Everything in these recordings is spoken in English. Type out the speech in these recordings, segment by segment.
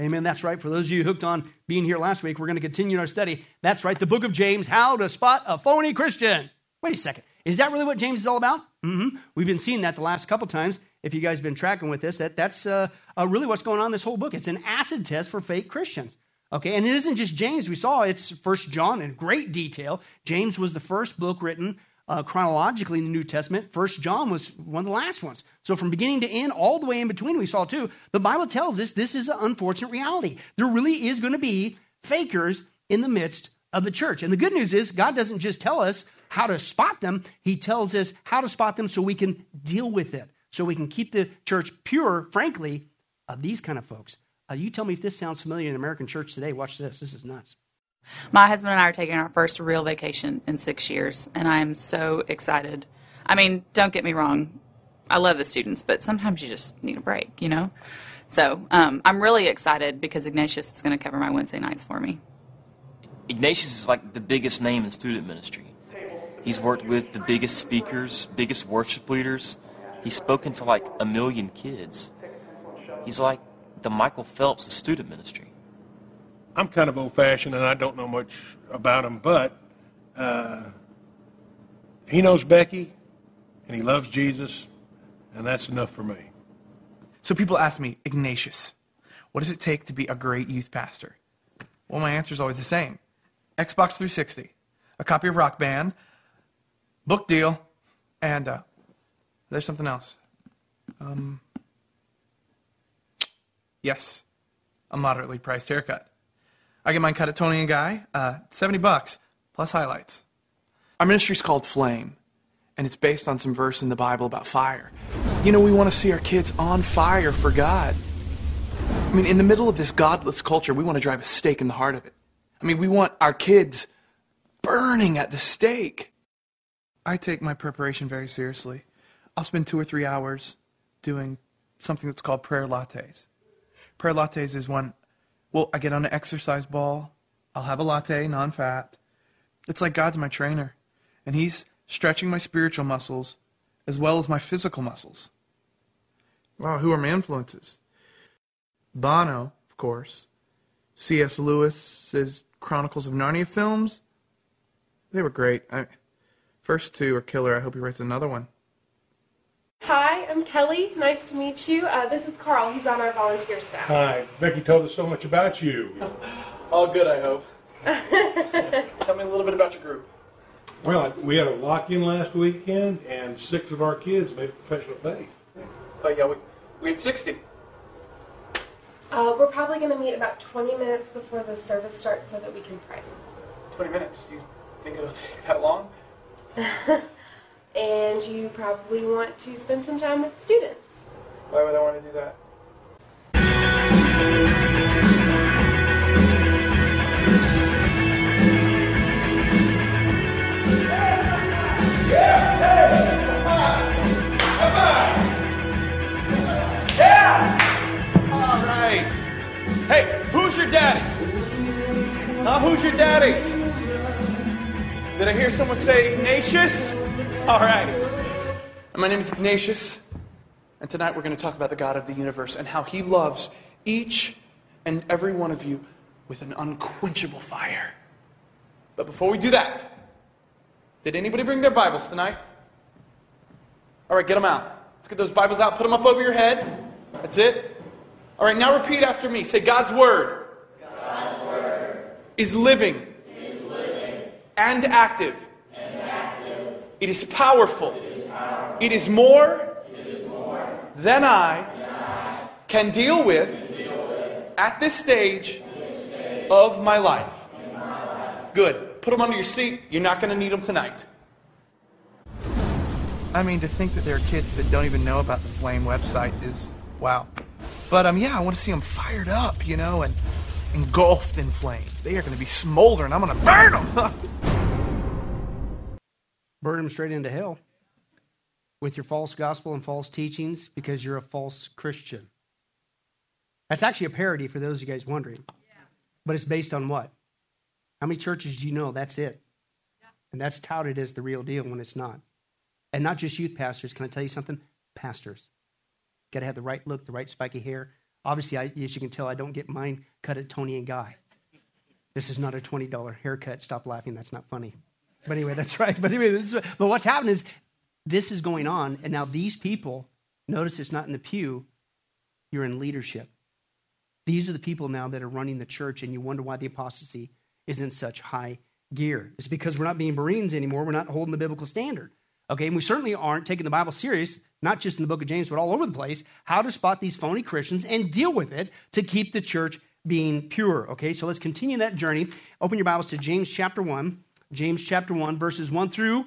Amen. That's right. For those of you hooked on being here last week, we're going to continue our study. That's right. The book of James, How to Spot a Phony Christian. Wait a second. Is that really what James is all about? Mm-hmm. We've been seeing that the last couple times. If you guys have been tracking with this, that, that's uh, uh, really what's going on in this whole book. It's an acid test for fake Christians. Okay, and it isn't just James. We saw it's First John in great detail. James was the first book written uh, chronologically in the New Testament. First John was one of the last ones. So from beginning to end, all the way in between, we saw too. The Bible tells us this is an unfortunate reality. There really is going to be fakers in the midst of the church. And the good news is God doesn't just tell us how to spot them; He tells us how to spot them so we can deal with it, so we can keep the church pure. Frankly, of these kind of folks. Uh, you tell me if this sounds familiar in American church today. Watch this. This is nuts. My husband and I are taking our first real vacation in six years, and I am so excited. I mean, don't get me wrong, I love the students, but sometimes you just need a break, you know? So um, I'm really excited because Ignatius is going to cover my Wednesday nights for me. Ignatius is like the biggest name in student ministry. He's worked with the biggest speakers, biggest worship leaders. He's spoken to like a million kids. He's like the Michael Phelps of student ministry. I'm kind of old fashioned and I don't know much about him, but uh, he knows Becky and he loves Jesus, and that's enough for me. So people ask me, Ignatius, what does it take to be a great youth pastor? Well, my answer is always the same Xbox 360, a copy of Rock Band, book deal, and uh, there's something else. Um, yes, a moderately priced haircut. I get mine cut at Toni and Guy, uh, 70 bucks, plus highlights. Our ministry is called Flame, and it's based on some verse in the Bible about fire. You know, we want to see our kids on fire for God. I mean, in the middle of this godless culture, we want to drive a stake in the heart of it. I mean, we want our kids burning at the stake. I take my preparation very seriously. I'll spend two or three hours doing something that's called prayer lattes. Prayer lattes is when, well, I get on an exercise ball, I'll have a latte, non fat. It's like God's my trainer, and He's stretching my spiritual muscles as well as my physical muscles. Wow, who are my influences? Bono, of course. C.S. Lewis's Chronicles of Narnia films. They were great. I, first two are killer. I hope he writes another one. Hi, I'm Kelly. Nice to meet you. Uh, this is Carl. He's on our volunteer staff. Hi, Becky told us so much about you. All good, I hope. Tell me a little bit about your group. Well, we had a lock in last weekend, and six of our kids made a profession of faith. Oh, yeah, we, we had 60. Uh, we're probably going to meet about 20 minutes before the service starts so that we can pray. 20 minutes. You think it'll take that long? And you probably want to spend some time with students. Why would I want to do that? All right. Hey, who's your daddy? Huh? Who's your daddy? Did I hear someone say Ignatius? All right. My name is Ignatius, and tonight we're going to talk about the God of the universe and how he loves each and every one of you with an unquenchable fire. But before we do that, did anybody bring their Bibles tonight? All right, get them out. Let's get those Bibles out, put them up over your head. That's it. All right, now repeat after me. Say, God's Word, God's word is living, is living and active. It is powerful. It is more than I can deal with at this stage of my life. my life. Good. Put them under your seat. You're not going to need them tonight. I mean, to think that there are kids that don't even know about the Flame website is wow. But um, yeah, I want to see them fired up, you know, and engulfed in flames. They are going to be smoldering. I'm going to burn them. burn them straight into hell with your false gospel and false teachings because you're a false Christian. That's actually a parody for those of you guys wondering. But it's based on what? How many churches do you know? That's it. And that's touted as the real deal when it's not. And not just youth pastors. Can I tell you something? Pastors. Got to have the right look, the right spiky hair, Obviously, I, as you can tell, I don't get mine cut at Toni and Guy. This is not a $20 haircut. Stop laughing. That's not funny. But anyway, that's right. But anyway, is, but what's happening is this is going on. And now these people, notice it's not in the pew, you're in leadership. These are the people now that are running the church, and you wonder why the apostasy is in such high gear. It's because we're not being Bereans anymore. We're not holding the biblical standard. Okay, and we certainly aren't taking the Bible serious, not just in the book of James, but all over the place, how to spot these phony Christians and deal with it to keep the church being pure. Okay, so let's continue that journey. Open your Bibles to James chapter 1. James chapter 1, verses 1 through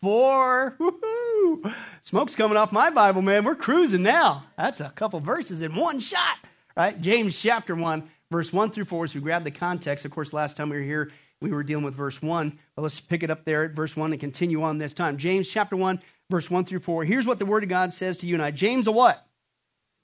4. Woo-hoo. Smoke's coming off my Bible, man. We're cruising now. That's a couple verses in one shot. Right? James chapter 1, verse 1 through 4. So we grab the context. Of course, last time we were here, we were dealing with verse 1. But let's pick it up there at verse 1 and continue on this time. James chapter 1, verse 1 through 4. Here's what the Word of God says to you and I. James, a what?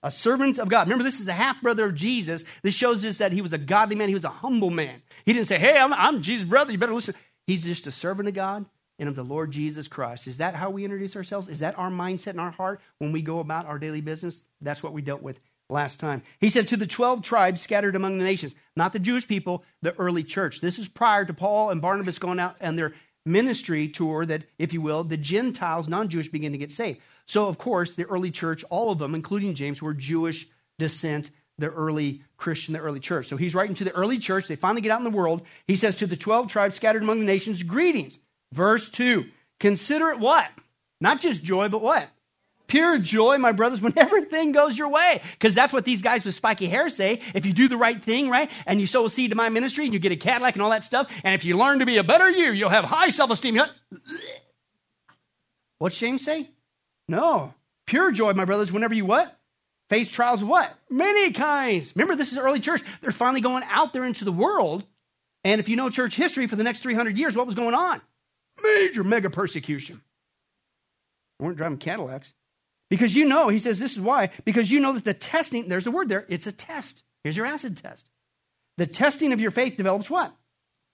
A servant of God. Remember, this is a half brother of Jesus. This shows us that he was a godly man. He was a humble man. He didn't say, Hey, I'm, I'm Jesus' brother. You better listen. He's just a servant of God and of the Lord Jesus Christ. Is that how we introduce ourselves? Is that our mindset in our heart when we go about our daily business? That's what we dealt with last time. He said, To the 12 tribes scattered among the nations, not the Jewish people, the early church. This is prior to Paul and Barnabas going out and their ministry tour that, if you will, the Gentiles, non Jewish, begin to get saved. So, of course, the early church, all of them, including James, were Jewish descent, the early Christian, the early church. So he's writing to the early church. They finally get out in the world. He says, To the 12 tribes scattered among the nations, greetings. Verse 2 Consider it what? Not just joy, but what? Pure joy, my brothers, when everything goes your way. Because that's what these guys with spiky hair say. If you do the right thing, right, and you sow a seed to my ministry and you get a Cadillac and all that stuff, and if you learn to be a better you, you'll have high self esteem. What's James say? No. Pure joy, my brothers, whenever you what? Face trials of what? Many kinds. Remember, this is early church. They're finally going out there into the world. And if you know church history for the next 300 years, what was going on? Major mega persecution. They weren't driving Cadillacs. Because you know, he says this is why, because you know that the testing, there's a word there, it's a test. Here's your acid test. The testing of your faith develops what?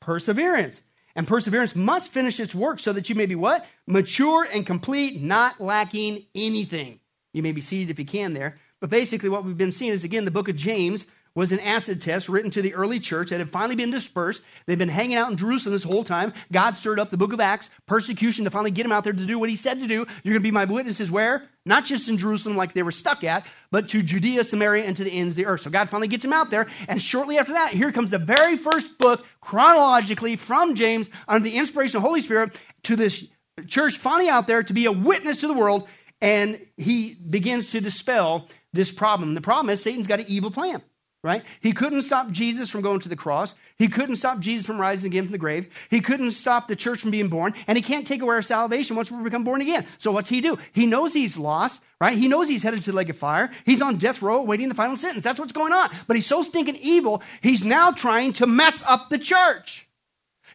Perseverance. And perseverance must finish its work so that you may be what? Mature and complete, not lacking anything. You may be seated if you can there. But basically, what we've been seeing is again, the book of James was an acid test written to the early church that had finally been dispersed. They've been hanging out in Jerusalem this whole time. God stirred up the book of Acts, persecution to finally get them out there to do what he said to do. You're going to be my witnesses where? Not just in Jerusalem like they were stuck at, but to Judea, Samaria, and to the ends of the earth. So God finally gets them out there. And shortly after that, here comes the very first book chronologically from James under the inspiration of the Holy Spirit to this church finally out there to be a witness to the world. And he begins to dispel this problem. The problem is Satan's got an evil plan right? He couldn't stop Jesus from going to the cross. He couldn't stop Jesus from rising again from the grave. He couldn't stop the church from being born. And he can't take away our salvation once we become born again. So what's he do? He knows he's lost, right? He knows he's headed to the lake of fire. He's on death row waiting the final sentence. That's what's going on. But he's so stinking evil, he's now trying to mess up the church.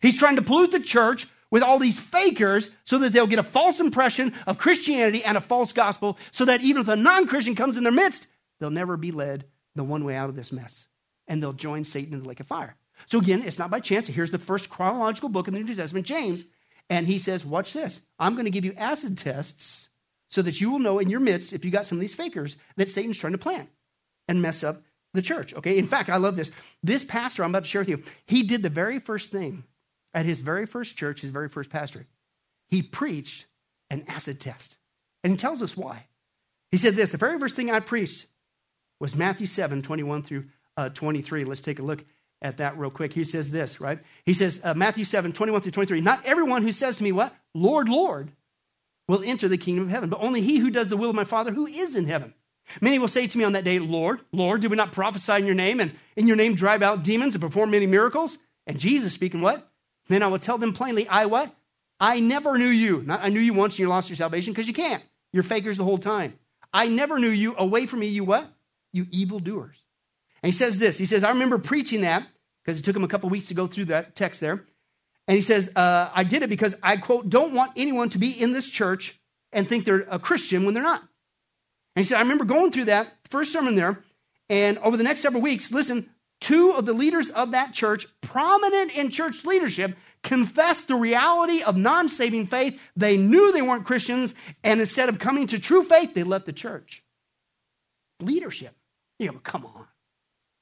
He's trying to pollute the church with all these fakers so that they'll get a false impression of Christianity and a false gospel so that even if a non Christian comes in their midst, they'll never be led the one way out of this mess. And they'll join Satan in the lake of fire. So again, it's not by chance. Here's the first chronological book in the New Testament, James. And he says, Watch this. I'm going to give you acid tests so that you will know in your midst, if you got some of these fakers, that Satan's trying to plant and mess up the church. Okay. In fact, I love this. This pastor I'm about to share with you, he did the very first thing at his very first church, his very first pastorate. He preached an acid test. And he tells us why. He said this the very first thing I preached was Matthew 7, 21 through uh, 23. Let's take a look at that real quick. He says this, right? He says, uh, Matthew 7, 21 through 23. Not everyone who says to me, What? Lord, Lord, will enter the kingdom of heaven, but only he who does the will of my Father who is in heaven. Many will say to me on that day, Lord, Lord, did we not prophesy in your name and in your name drive out demons and perform many miracles? And Jesus speaking, What? Then I will tell them plainly, I what? I never knew you. Not I knew you once and you lost your salvation because you can't. You're fakers the whole time. I never knew you. Away from me, you what? you evildoers. And he says this He says, I remember preaching that because it took him a couple weeks to go through that text there. And he says, uh, I did it because I, quote, don't want anyone to be in this church and think they're a Christian when they're not. And he said, I remember going through that first sermon there. And over the next several weeks, listen, two of the leaders of that church, prominent in church leadership, confessed the reality of non saving faith. They knew they weren't Christians. And instead of coming to true faith, they left the church. Leadership. You go, come on.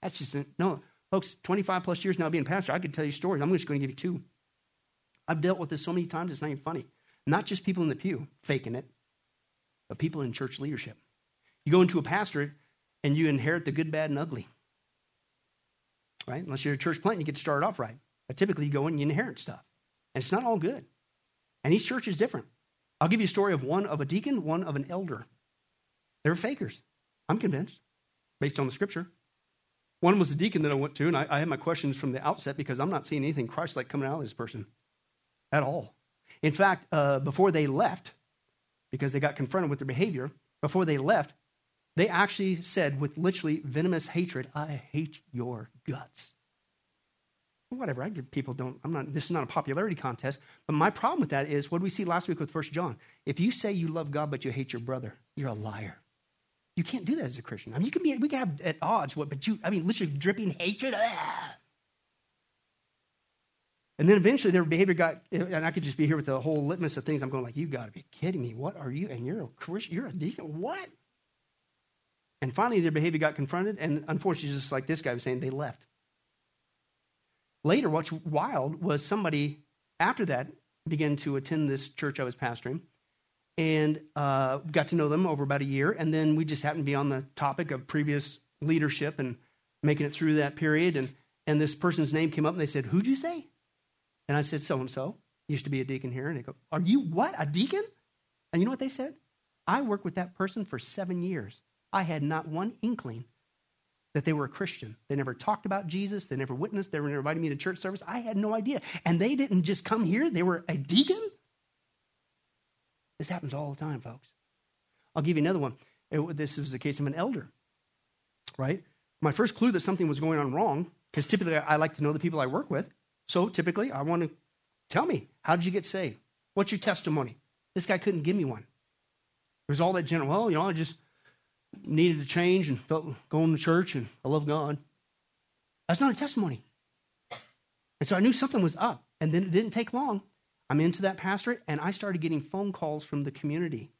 That's just, no. Folks, 25 plus years now being a pastor, I could tell you stories. I'm just going to give you two. I've dealt with this so many times, it's not even funny. Not just people in the pew faking it, but people in church leadership. You go into a pastorate and you inherit the good, bad, and ugly. Right? Unless you're a church plant, you get started off right. But typically you go in and you inherit stuff. And it's not all good. And each church is different. I'll give you a story of one of a deacon, one of an elder. They're fakers. I'm convinced, based on the scripture. One was the deacon that I went to, and I, I had my questions from the outset because I'm not seeing anything Christ like coming out of this person at all. In fact, uh, before they left, because they got confronted with their behavior, before they left, they actually said with literally venomous hatred, I hate your guts. Whatever, I give people don't, I'm not, this is not a popularity contest, but my problem with that is what we see last week with First John? If you say you love God but you hate your brother, you're a liar. You can't do that as a Christian. I mean, you can be, we can have at odds, what, but you, I mean, literally dripping hatred. Ah. And then eventually their behavior got, and I could just be here with the whole litmus of things. I'm going like, you got to be kidding me. What are you? And you're a Christian, you're a deacon. What? And finally their behavior got confronted, and unfortunately, just like this guy was saying, they left. Later, what's wild was somebody after that began to attend this church I was pastoring and uh, got to know them over about a year. And then we just happened to be on the topic of previous leadership and making it through that period. And, and this person's name came up and they said, Who'd you say? And I said, So and so. Used to be a deacon here. And they go, Are you what? A deacon? And you know what they said? I worked with that person for seven years. I had not one inkling that they were a Christian. They never talked about Jesus. They never witnessed. They were never inviting me to church service. I had no idea. And they didn't just come here, they were a deacon? This happens all the time, folks. I'll give you another one. It, this is the case of an elder, right? My first clue that something was going on wrong, because typically I like to know the people I work with. So typically I want to tell me, how did you get saved? What's your testimony? This guy couldn't give me one. It was all that general, well, you know, I just needed to change and felt going to church and I love God. That's not a testimony. And so I knew something was up. And then it didn't take long. I'm into that pastorate and I started getting phone calls from the community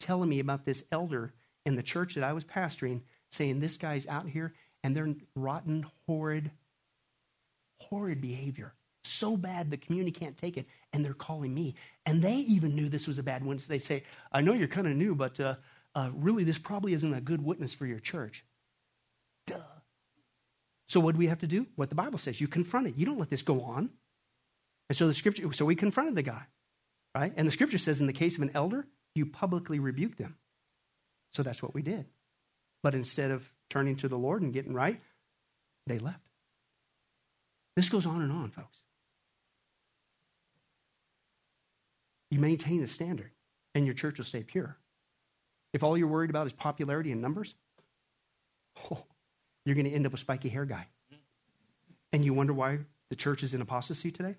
telling me about this elder in the church that I was pastoring saying this guy's out here and they're rotten, horrid, horrid behavior. So bad the community can't take it and they're calling me. And they even knew this was a bad witness. They say, I know you're kind of new, but uh, uh, really, this probably isn't a good witness for your church. Duh. So, what do we have to do? What the Bible says. You confront it. You don't let this go on. And so the scripture, so we confronted the guy, right? And the scripture says in the case of an elder, you publicly rebuke them. So that's what we did. But instead of turning to the Lord and getting right, they left. This goes on and on, folks. You maintain the standard, and your church will stay pure. If all you're worried about is popularity and numbers, oh, you're going to end up a spiky hair guy. And you wonder why the church is in apostasy today?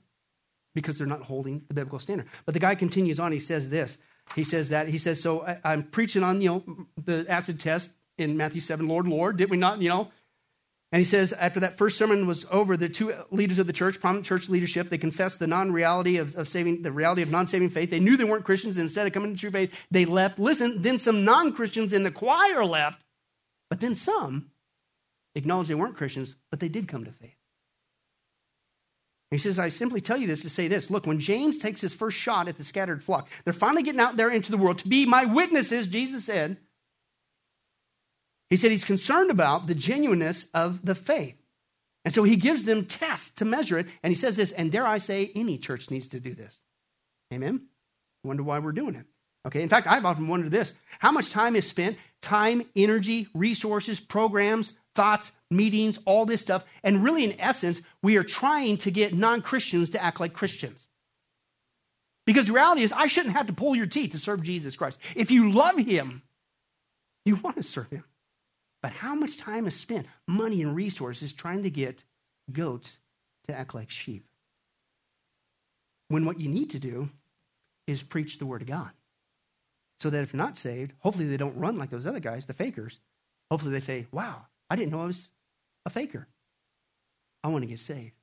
Because they're not holding the biblical standard. But the guy continues on. He says this. He says that. He says, So I, am preaching on, you know, the acid test in Matthew 7, Lord, Lord, did we not, you know? And he says, after that first sermon was over, the two leaders of the church, prominent church leadership, they confessed the non-reality of, of saving, the reality of non-saving faith. They knew they weren't Christians, and instead of coming to true faith, they left. Listen, then some non-Christians in the choir left, but then some acknowledged they weren't Christians, but they did come to faith. He says, I simply tell you this to say this. Look, when James takes his first shot at the scattered flock, they're finally getting out there into the world to be my witnesses, Jesus said. He said he's concerned about the genuineness of the faith. And so he gives them tests to measure it. And he says this, and dare I say, any church needs to do this. Amen? Wonder why we're doing it. Okay, in fact, I've often wondered this how much time is spent, time, energy, resources, programs, thoughts, meetings, all this stuff. And really, in essence, we are trying to get non Christians to act like Christians. Because the reality is, I shouldn't have to pull your teeth to serve Jesus Christ. If you love him, you want to serve him. But how much time is spent, money and resources, trying to get goats to act like sheep? When what you need to do is preach the word of God. So that if you're not saved, hopefully they don't run like those other guys, the fakers. Hopefully they say, wow, I didn't know I was a faker. I want to get saved.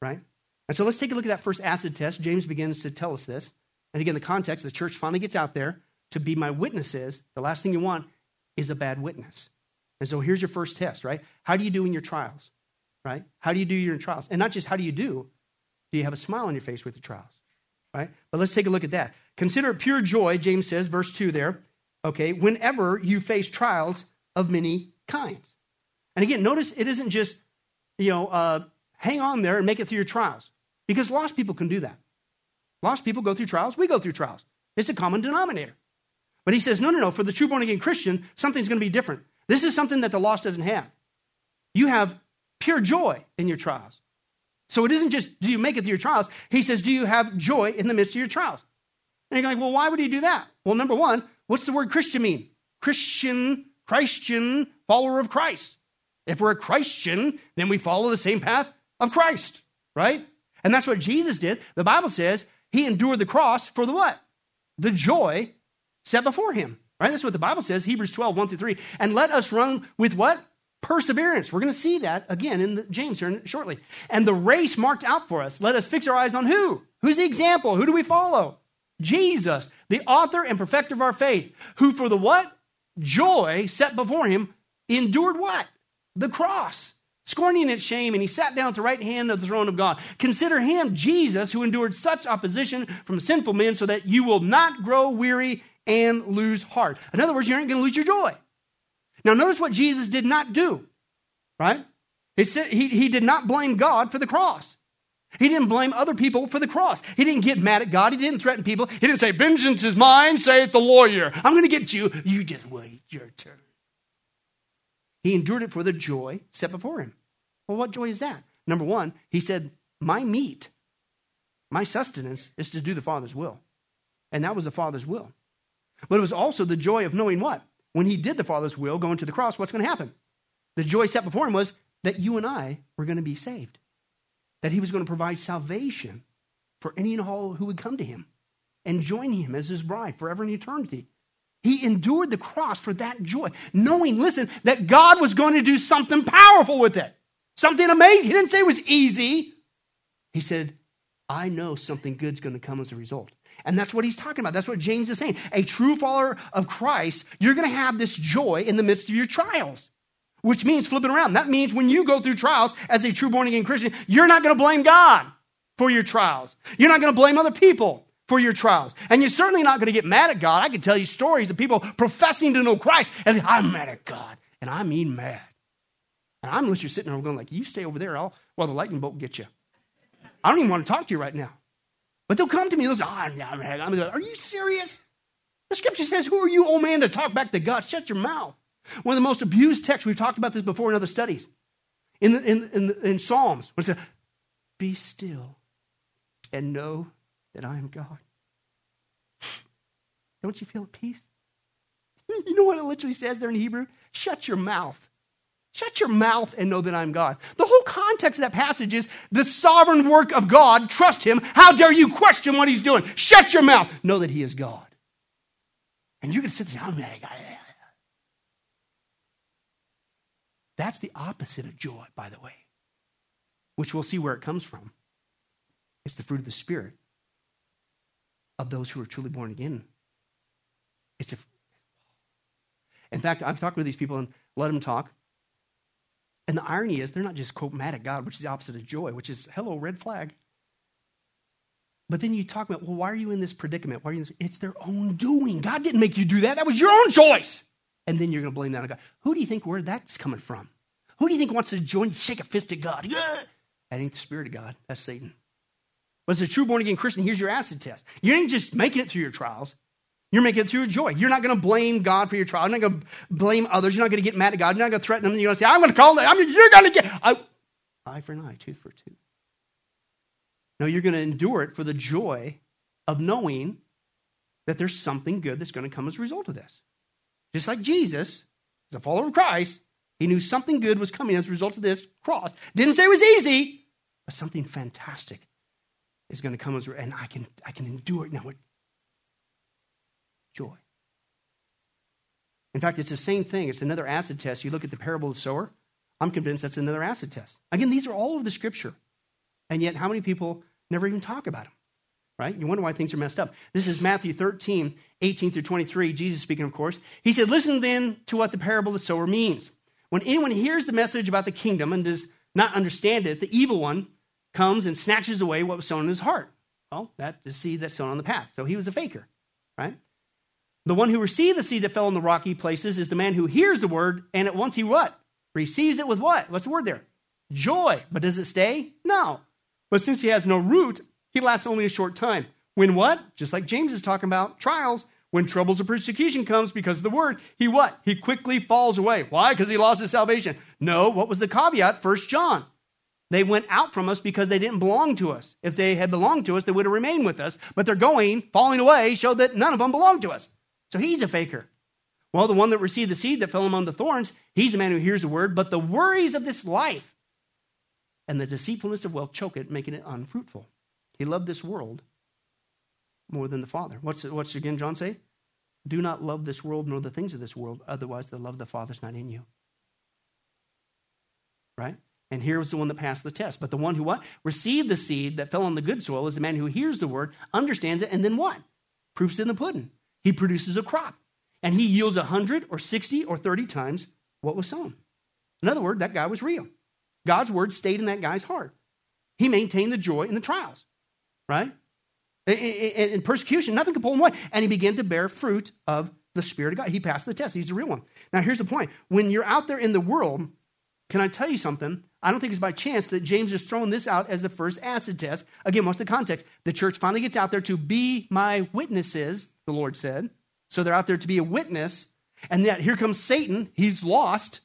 Right? And so let's take a look at that first acid test. James begins to tell us this. And again, the context the church finally gets out there to be my witnesses. The last thing you want is a bad witness. And so here's your first test, right? How do you do in your trials, right? How do you do your trials? And not just how do you do, do you have a smile on your face with your trials, right? But let's take a look at that. Consider it pure joy, James says, verse 2 there, okay, whenever you face trials of many kinds. And again, notice it isn't just, you know, uh, hang on there and make it through your trials, because lost people can do that. Lost people go through trials, we go through trials. It's a common denominator. But he says, no, no, no, for the true born again Christian, something's going to be different. This is something that the lost doesn't have. You have pure joy in your trials. So it isn't just do you make it through your trials. He says, do you have joy in the midst of your trials? And you're like, well, why would he do that? Well, number one, what's the word Christian mean? Christian, Christian, follower of Christ. If we're a Christian, then we follow the same path of Christ, right? And that's what Jesus did. The Bible says he endured the cross for the what? The joy set before him. Right? That's what the Bible says, Hebrews 12, 1 through 3. And let us run with what? Perseverance. We're going to see that again in the, James here shortly. And the race marked out for us. Let us fix our eyes on who? Who's the example? Who do we follow? Jesus, the author and perfecter of our faith, who for the what? Joy set before him, endured what? The cross, scorning its shame, and he sat down at the right hand of the throne of God. Consider him, Jesus, who endured such opposition from sinful men, so that you will not grow weary and lose heart. In other words, you aren't going to lose your joy. Now, notice what Jesus did not do, right? He, said, he, he did not blame God for the cross. He didn't blame other people for the cross. He didn't get mad at God. He didn't threaten people. He didn't say, Vengeance is mine, saith the lawyer. I'm going to get you. You just wait your turn. He endured it for the joy set before him. Well, what joy is that? Number one, he said, My meat, my sustenance is to do the Father's will. And that was the Father's will. But it was also the joy of knowing what? When he did the Father's will, going to the cross, what's going to happen? The joy set before him was that you and I were going to be saved, that he was going to provide salvation for any and all who would come to him and join him as his bride forever in eternity. He endured the cross for that joy, knowing, listen, that God was going to do something powerful with it, something amazing. He didn't say it was easy. He said, I know something good's going to come as a result. And that's what he's talking about. That's what James is saying. A true follower of Christ, you're going to have this joy in the midst of your trials, which means flipping around. That means when you go through trials as a true born again Christian, you're not going to blame God for your trials. You're not going to blame other people for your trials. And you're certainly not going to get mad at God. I can tell you stories of people professing to know Christ and I'm mad at God. And I mean mad. And I'm literally sitting there going like, you stay over there, well, the lightning bolt gets you. I don't even want to talk to you right now. But they'll come to me, they'll say, oh, I'm. I'm. Are you serious? The scripture says, Who are you, old man, to talk back to God? Shut your mouth. One of the most abused texts, we've talked about this before in other studies. In, the, in, in, in Psalms, when it says, Be still and know that I am God. Don't you feel at peace? You know what it literally says there in Hebrew? Shut your mouth. Shut your mouth and know that I'm God. The whole context of that passage is the sovereign work of God. Trust Him. How dare you question what He's doing? Shut your mouth. Know that He is God. And going to sit there That's the opposite of joy, by the way, which we'll see where it comes from. It's the fruit of the Spirit of those who are truly born again. It's a. In fact, I've talked with these people and let them talk. And the irony is, they're not just, quote, mad at God, which is the opposite of joy, which is, hello, red flag. But then you talk about, well, why are you in this predicament? Why are you in this? It's their own doing. God didn't make you do that. That was your own choice. And then you're going to blame that on God. Who do you think where that's coming from? Who do you think wants to join, shake a fist at God? That ain't the Spirit of God. That's Satan. But as a true born again Christian, here's your acid test. You ain't just making it through your trials. You're making it through joy. You're not going to blame God for your trial. You're not going to blame others. You're not going to get mad at God. You're not going to threaten them. You're going to say, I'm going to call them. I mean, you're going to get I, eye for an eye, tooth for tooth. No, you're going to endure it for the joy of knowing that there's something good that's going to come as a result of this. Just like Jesus, as a follower of Christ, he knew something good was coming as a result of this cross. Didn't say it was easy, but something fantastic is going to come as a result, and I can I can endure it now with joy. In fact, it's the same thing. It's another acid test. You look at the parable of the sower. I'm convinced that's another acid test. Again, these are all of the scripture. And yet, how many people never even talk about them? Right? You wonder why things are messed up. This is Matthew 13, 18 through 23. Jesus speaking, of course. He said, Listen then to what the parable of the sower means. when anyone hears the message about the kingdom and does not understand it, the evil one comes and snatches away what was sown in his heart. Well, that is the seed that's sown on the path. So he was a faker, right? The one who received the seed that fell in the rocky places is the man who hears the word and at once he what? Receives it with what? What's the word there? Joy. But does it stay? No. But since he has no root, he lasts only a short time. When what? Just like James is talking about, trials. When troubles or persecution comes because of the word, he what? He quickly falls away. Why? Because he lost his salvation. No, what was the caveat? First John. They went out from us because they didn't belong to us. If they had belonged to us, they would have remained with us. But they're going, falling away, showed that none of them belonged to us. So he's a faker. Well, the one that received the seed that fell among the thorns, he's the man who hears the word, but the worries of this life and the deceitfulness of wealth choke it, making it unfruitful. He loved this world more than the Father. What's, what's again John say? Do not love this world nor the things of this world, otherwise the love of the Father is not in you. Right? And here was the one that passed the test. But the one who what? Received the seed that fell on the good soil is the man who hears the word, understands it, and then what? Proofs in the pudding. He produces a crop. And he yields a hundred or sixty or thirty times what was sown. In other words, that guy was real. God's word stayed in that guy's heart. He maintained the joy in the trials, right? In persecution, nothing could pull him away. And he began to bear fruit of the Spirit of God. He passed the test. He's the real one. Now, here's the point. When you're out there in the world, can I tell you something? I don't think it's by chance that James is throwing this out as the first acid test. Again, what's the context? The church finally gets out there to be my witnesses, the Lord said. So they're out there to be a witness. And yet here comes Satan. He's lost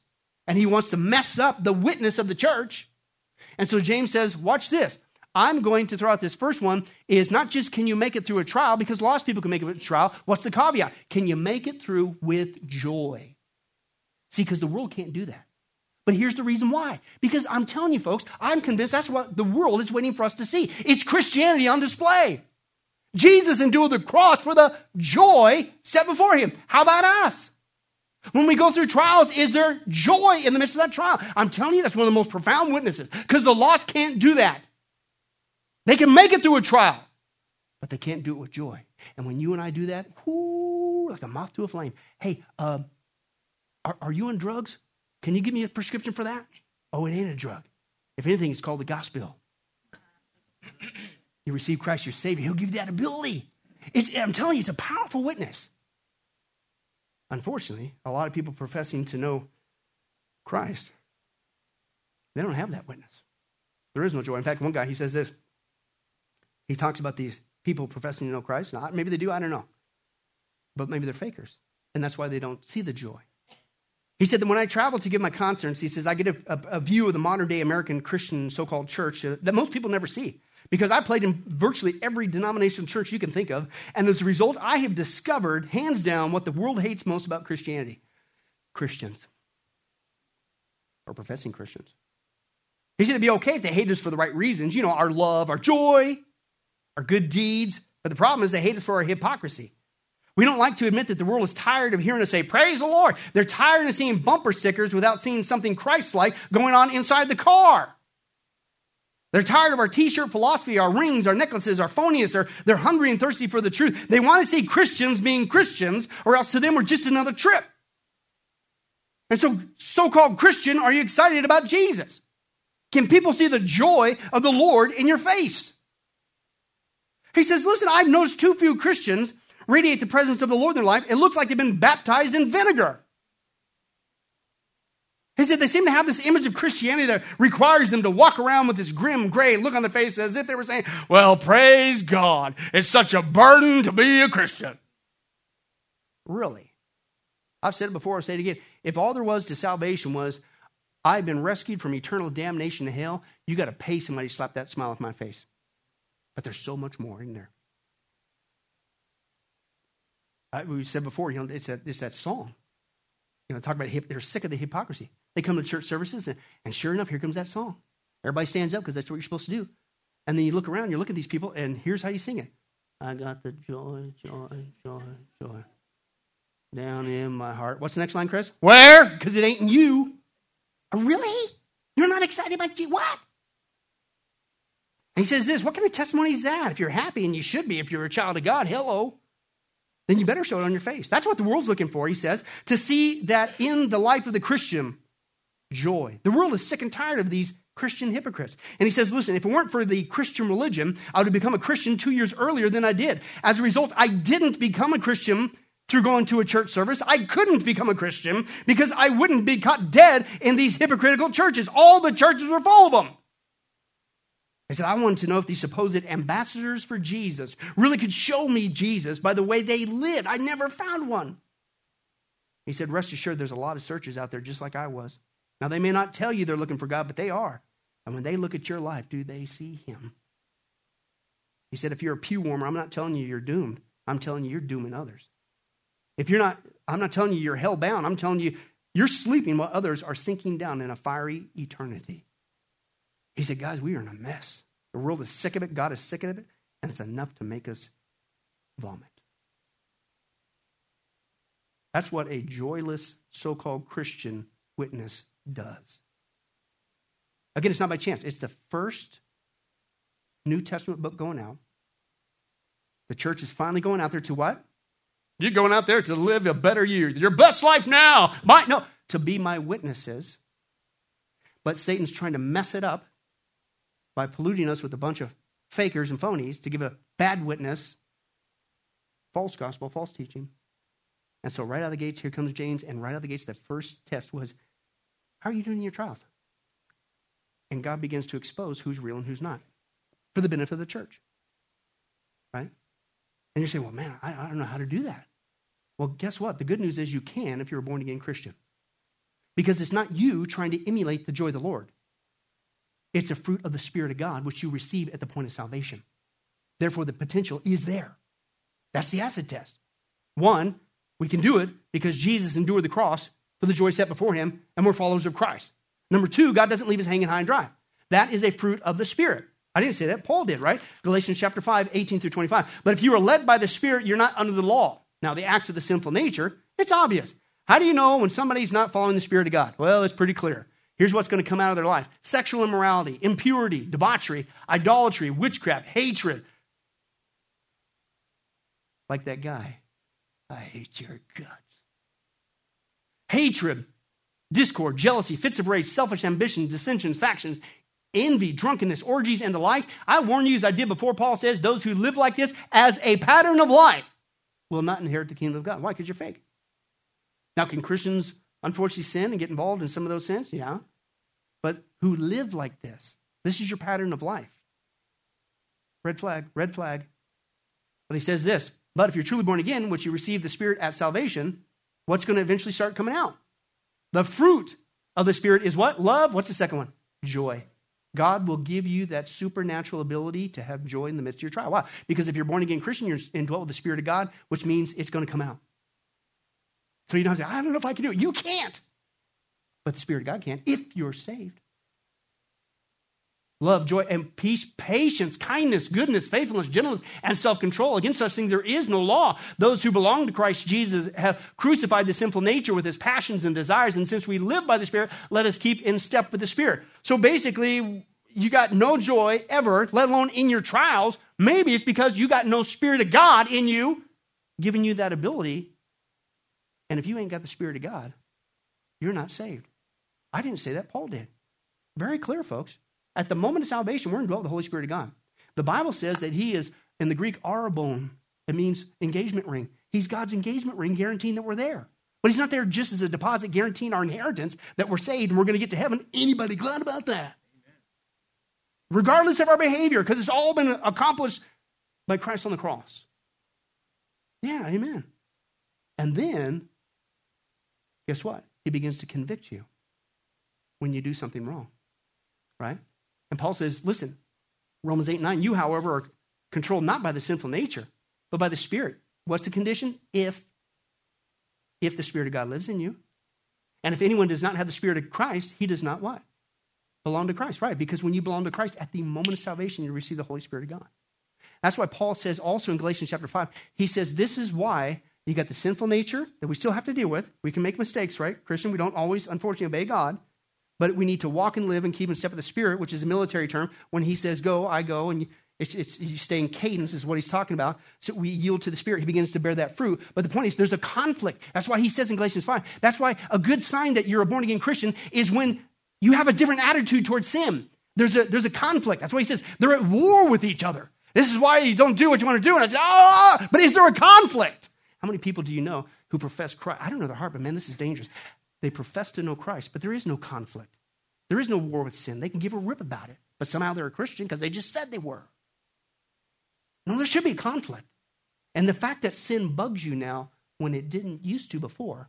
and he wants to mess up the witness of the church. And so James says, Watch this. I'm going to throw out this first one is not just can you make it through a trial, because lost people can make it through a trial. What's the caveat? Can you make it through with joy? See, because the world can't do that. But here's the reason why. Because I'm telling you, folks, I'm convinced that's what the world is waiting for us to see. It's Christianity on display. Jesus endured the cross for the joy set before him. How about us? When we go through trials, is there joy in the midst of that trial? I'm telling you, that's one of the most profound witnesses because the lost can't do that. They can make it through a trial, but they can't do it with joy. And when you and I do that, whoo, like a moth to a flame. Hey, uh, are, are you on drugs? Can you give me a prescription for that? Oh, it ain't a drug. If anything, it's called the gospel. You receive Christ your Savior, He'll give you that ability. It's, I'm telling you, it's a powerful witness. Unfortunately, a lot of people professing to know Christ, they don't have that witness. There is no joy. In fact, one guy, he says this. He talks about these people professing to know Christ. Maybe they do, I don't know. But maybe they're fakers. And that's why they don't see the joy. He said that when I travel to give my concerts, he says, I get a, a, a view of the modern day American Christian so called church that most people never see. Because I played in virtually every denominational church you can think of. And as a result, I have discovered, hands down, what the world hates most about Christianity Christians or professing Christians. He said it'd be okay if they hate us for the right reasons, you know, our love, our joy, our good deeds. But the problem is they hate us for our hypocrisy. We don't like to admit that the world is tired of hearing us say, Praise the Lord. They're tired of seeing bumper stickers without seeing something Christ like going on inside the car. They're tired of our t shirt philosophy, our rings, our necklaces, our phoniness. They're, they're hungry and thirsty for the truth. They want to see Christians being Christians, or else to them we're just another trip. And so, so called Christian, are you excited about Jesus? Can people see the joy of the Lord in your face? He says, Listen, I've noticed too few Christians radiate the presence of the Lord in their life. It looks like they've been baptized in vinegar. He said they seem to have this image of Christianity that requires them to walk around with this grim, gray look on their face as if they were saying, Well, praise God. It's such a burden to be a Christian. Really? I've said it before, I'll say it again. If all there was to salvation was, I've been rescued from eternal damnation to hell, you got to pay somebody to slap that smile off my face. But there's so much more in there. I, we said before, you know, it's that, it's that song. You know, talk about hip, they're sick of the hypocrisy. They come to church services, and, and sure enough, here comes that song. Everybody stands up because that's what you're supposed to do. And then you look around, you look at these people, and here's how you sing it I got the joy, joy, joy, joy down in my heart. What's the next line, Chris? Where? Because it ain't in you. Oh, really? You're not excited about you? What? And he says this What kind of testimony is that? If you're happy, and you should be if you're a child of God, hello then you better show it on your face. That's what the world's looking for, he says, to see that in the life of the Christian, joy. The world is sick and tired of these Christian hypocrites. And he says, listen, if it weren't for the Christian religion, I would have become a Christian two years earlier than I did. As a result, I didn't become a Christian through going to a church service. I couldn't become a Christian because I wouldn't be caught dead in these hypocritical churches. All the churches were full of them. I said, I wanted to know if these supposed ambassadors for Jesus really could show me Jesus by the way they lived. I never found one. He said, Rest assured, there's a lot of searchers out there just like I was. Now, they may not tell you they're looking for God, but they are. And when they look at your life, do they see Him? He said, If you're a pew warmer, I'm not telling you you're doomed. I'm telling you you're dooming others. If you're not, I'm not telling you you're hell bound. I'm telling you you're sleeping while others are sinking down in a fiery eternity. He said, Guys, we are in a mess. The world is sick of it. God is sick of it. And it's enough to make us vomit. That's what a joyless so called Christian witness does. Again, it's not by chance. It's the first New Testament book going out. The church is finally going out there to what? You're going out there to live a better year. Your best life now. My, no, to be my witnesses. But Satan's trying to mess it up by polluting us with a bunch of fakers and phonies to give a bad witness, false gospel, false teaching. And so, right out of the gates, here comes James, and right out of the gates, the first test was How are you doing in your trials? And God begins to expose who's real and who's not for the benefit of the church. Right? And you're saying, Well, man, I, I don't know how to do that. Well, guess what? The good news is you can if you're a born again Christian. Because it's not you trying to emulate the joy of the Lord. It's a fruit of the Spirit of God, which you receive at the point of salvation. Therefore, the potential is there. That's the acid test. One, we can do it because Jesus endured the cross for the joy set before him, and we're followers of Christ. Number two, God doesn't leave us hanging high and dry. That is a fruit of the Spirit. I didn't say that. Paul did, right? Galatians chapter 5, 18 through 25. But if you are led by the Spirit, you're not under the law. Now, the acts of the sinful nature, it's obvious. How do you know when somebody's not following the Spirit of God? Well, it's pretty clear. Here's what's going to come out of their life sexual immorality, impurity, debauchery, idolatry, witchcraft, hatred. Like that guy. I hate your guts. Hatred, discord, jealousy, fits of rage, selfish ambition, dissensions, factions, envy, drunkenness, orgies, and the like. I warn you, as I did before, Paul says, those who live like this as a pattern of life will not inherit the kingdom of God. Why? Because you're fake. Now, can Christians unfortunately sin and get involved in some of those sins? Yeah. But who live like this? This is your pattern of life. Red flag, red flag. But he says this But if you're truly born again, which you receive the Spirit at salvation, what's going to eventually start coming out? The fruit of the Spirit is what? Love. What's the second one? Joy. God will give you that supernatural ability to have joy in the midst of your trial. Why? Because if you're born again Christian, you're indwelt with the Spirit of God, which means it's going to come out. So you don't have to say, I don't know if I can do it. You can't. But the Spirit of God can if you're saved. Love, joy, and peace, patience, kindness, goodness, faithfulness, gentleness, and self control. Against such things there is no law. Those who belong to Christ Jesus have crucified the sinful nature with his passions and desires. And since we live by the Spirit, let us keep in step with the Spirit. So basically, you got no joy ever, let alone in your trials. Maybe it's because you got no Spirit of God in you, giving you that ability. And if you ain't got the Spirit of God, you're not saved. I didn't say that, Paul did. Very clear, folks. At the moment of salvation, we're indwelt with the Holy Spirit of God. The Bible says that He is, in the Greek, arrabon. It means engagement ring. He's God's engagement ring, guaranteeing that we're there. But He's not there just as a deposit, guaranteeing our inheritance that we're saved and we're going to get to heaven. Anybody glad about that? Regardless of our behavior, because it's all been accomplished by Christ on the cross. Yeah, amen. And then, guess what? He begins to convict you when you do something wrong, right? And Paul says, listen, Romans 8 9, you, however, are controlled not by the sinful nature, but by the Spirit. What's the condition? If if the Spirit of God lives in you. And if anyone does not have the Spirit of Christ, he does not what? Belong to Christ, right? Because when you belong to Christ, at the moment of salvation, you receive the Holy Spirit of God. That's why Paul says also in Galatians chapter 5, he says, This is why you got the sinful nature that we still have to deal with. We can make mistakes, right? Christian, we don't always, unfortunately, obey God. But we need to walk and live and keep in step with the Spirit, which is a military term. When He says go, I go, and It's, it's, you stay in cadence, is what he's talking about. So we yield to the Spirit. He begins to bear that fruit. But the point is, there's a conflict. That's why he says in Galatians 5, that's why a good sign that you're a born again Christian is when you have a different attitude towards sin. There's a, there's a conflict. That's why he says they're at war with each other. This is why you don't do what you want to do. And I said, oh, but is there a conflict? How many people do you know who profess Christ? I don't know their heart, but man, this is dangerous. They profess to know Christ, but there is no conflict. There is no war with sin. They can give a rip about it, but somehow they're a Christian because they just said they were. No, there should be conflict. And the fact that sin bugs you now when it didn't used to before,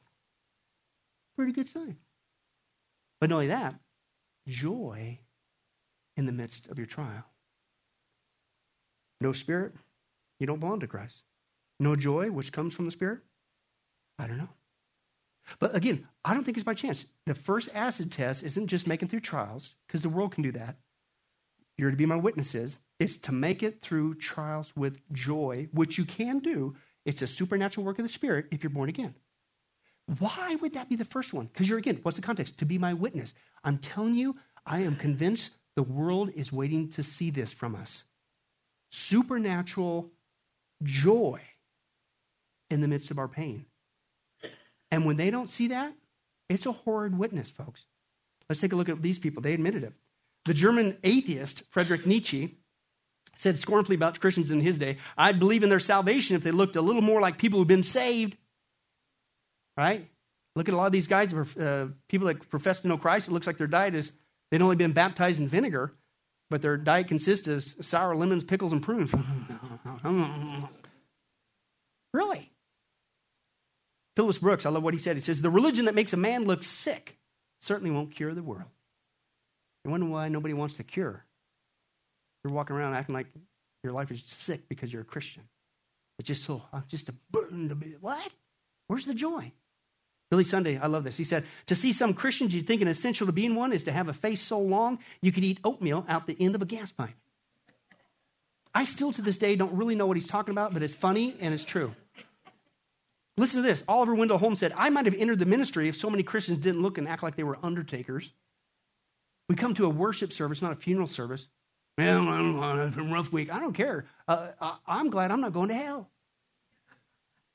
pretty good sign. But not only that, joy in the midst of your trial. No spirit, you don't belong to Christ. No joy, which comes from the Spirit, I don't know. But again, I don't think it's by chance. The first acid test isn't just making through trials, because the world can do that. You're to be my witnesses. It's to make it through trials with joy, which you can do. It's a supernatural work of the Spirit if you're born again. Why would that be the first one? Because you're, again, what's the context? To be my witness. I'm telling you, I am convinced the world is waiting to see this from us. Supernatural joy in the midst of our pain. And when they don't see that, it's a horrid witness, folks. Let's take a look at these people. They admitted it. The German atheist, Friedrich Nietzsche, said scornfully about Christians in his day, I'd believe in their salvation if they looked a little more like people who've been saved. Right? Look at a lot of these guys, uh, people that profess to know Christ. It looks like their diet is, they'd only been baptized in vinegar, but their diet consists of sour lemons, pickles, and prunes. really? Phillips Brooks, I love what he said. He says, The religion that makes a man look sick certainly won't cure the world. You wonder why nobody wants to cure. You're walking around acting like your life is sick because you're a Christian. It's just so, I'm just a burden to be. What? Where's the joy? Billy Sunday, I love this. He said, To see some Christians, you'd think an essential to being one is to have a face so long you could eat oatmeal out the end of a gas pipe. I still to this day don't really know what he's talking about, but it's funny and it's true. Listen to this. Oliver Wendell Holmes said, I might have entered the ministry if so many Christians didn't look and act like they were undertakers. We come to a worship service, not a funeral service. Man, I don't a rough week. I don't care. Uh, I'm glad I'm not going to hell.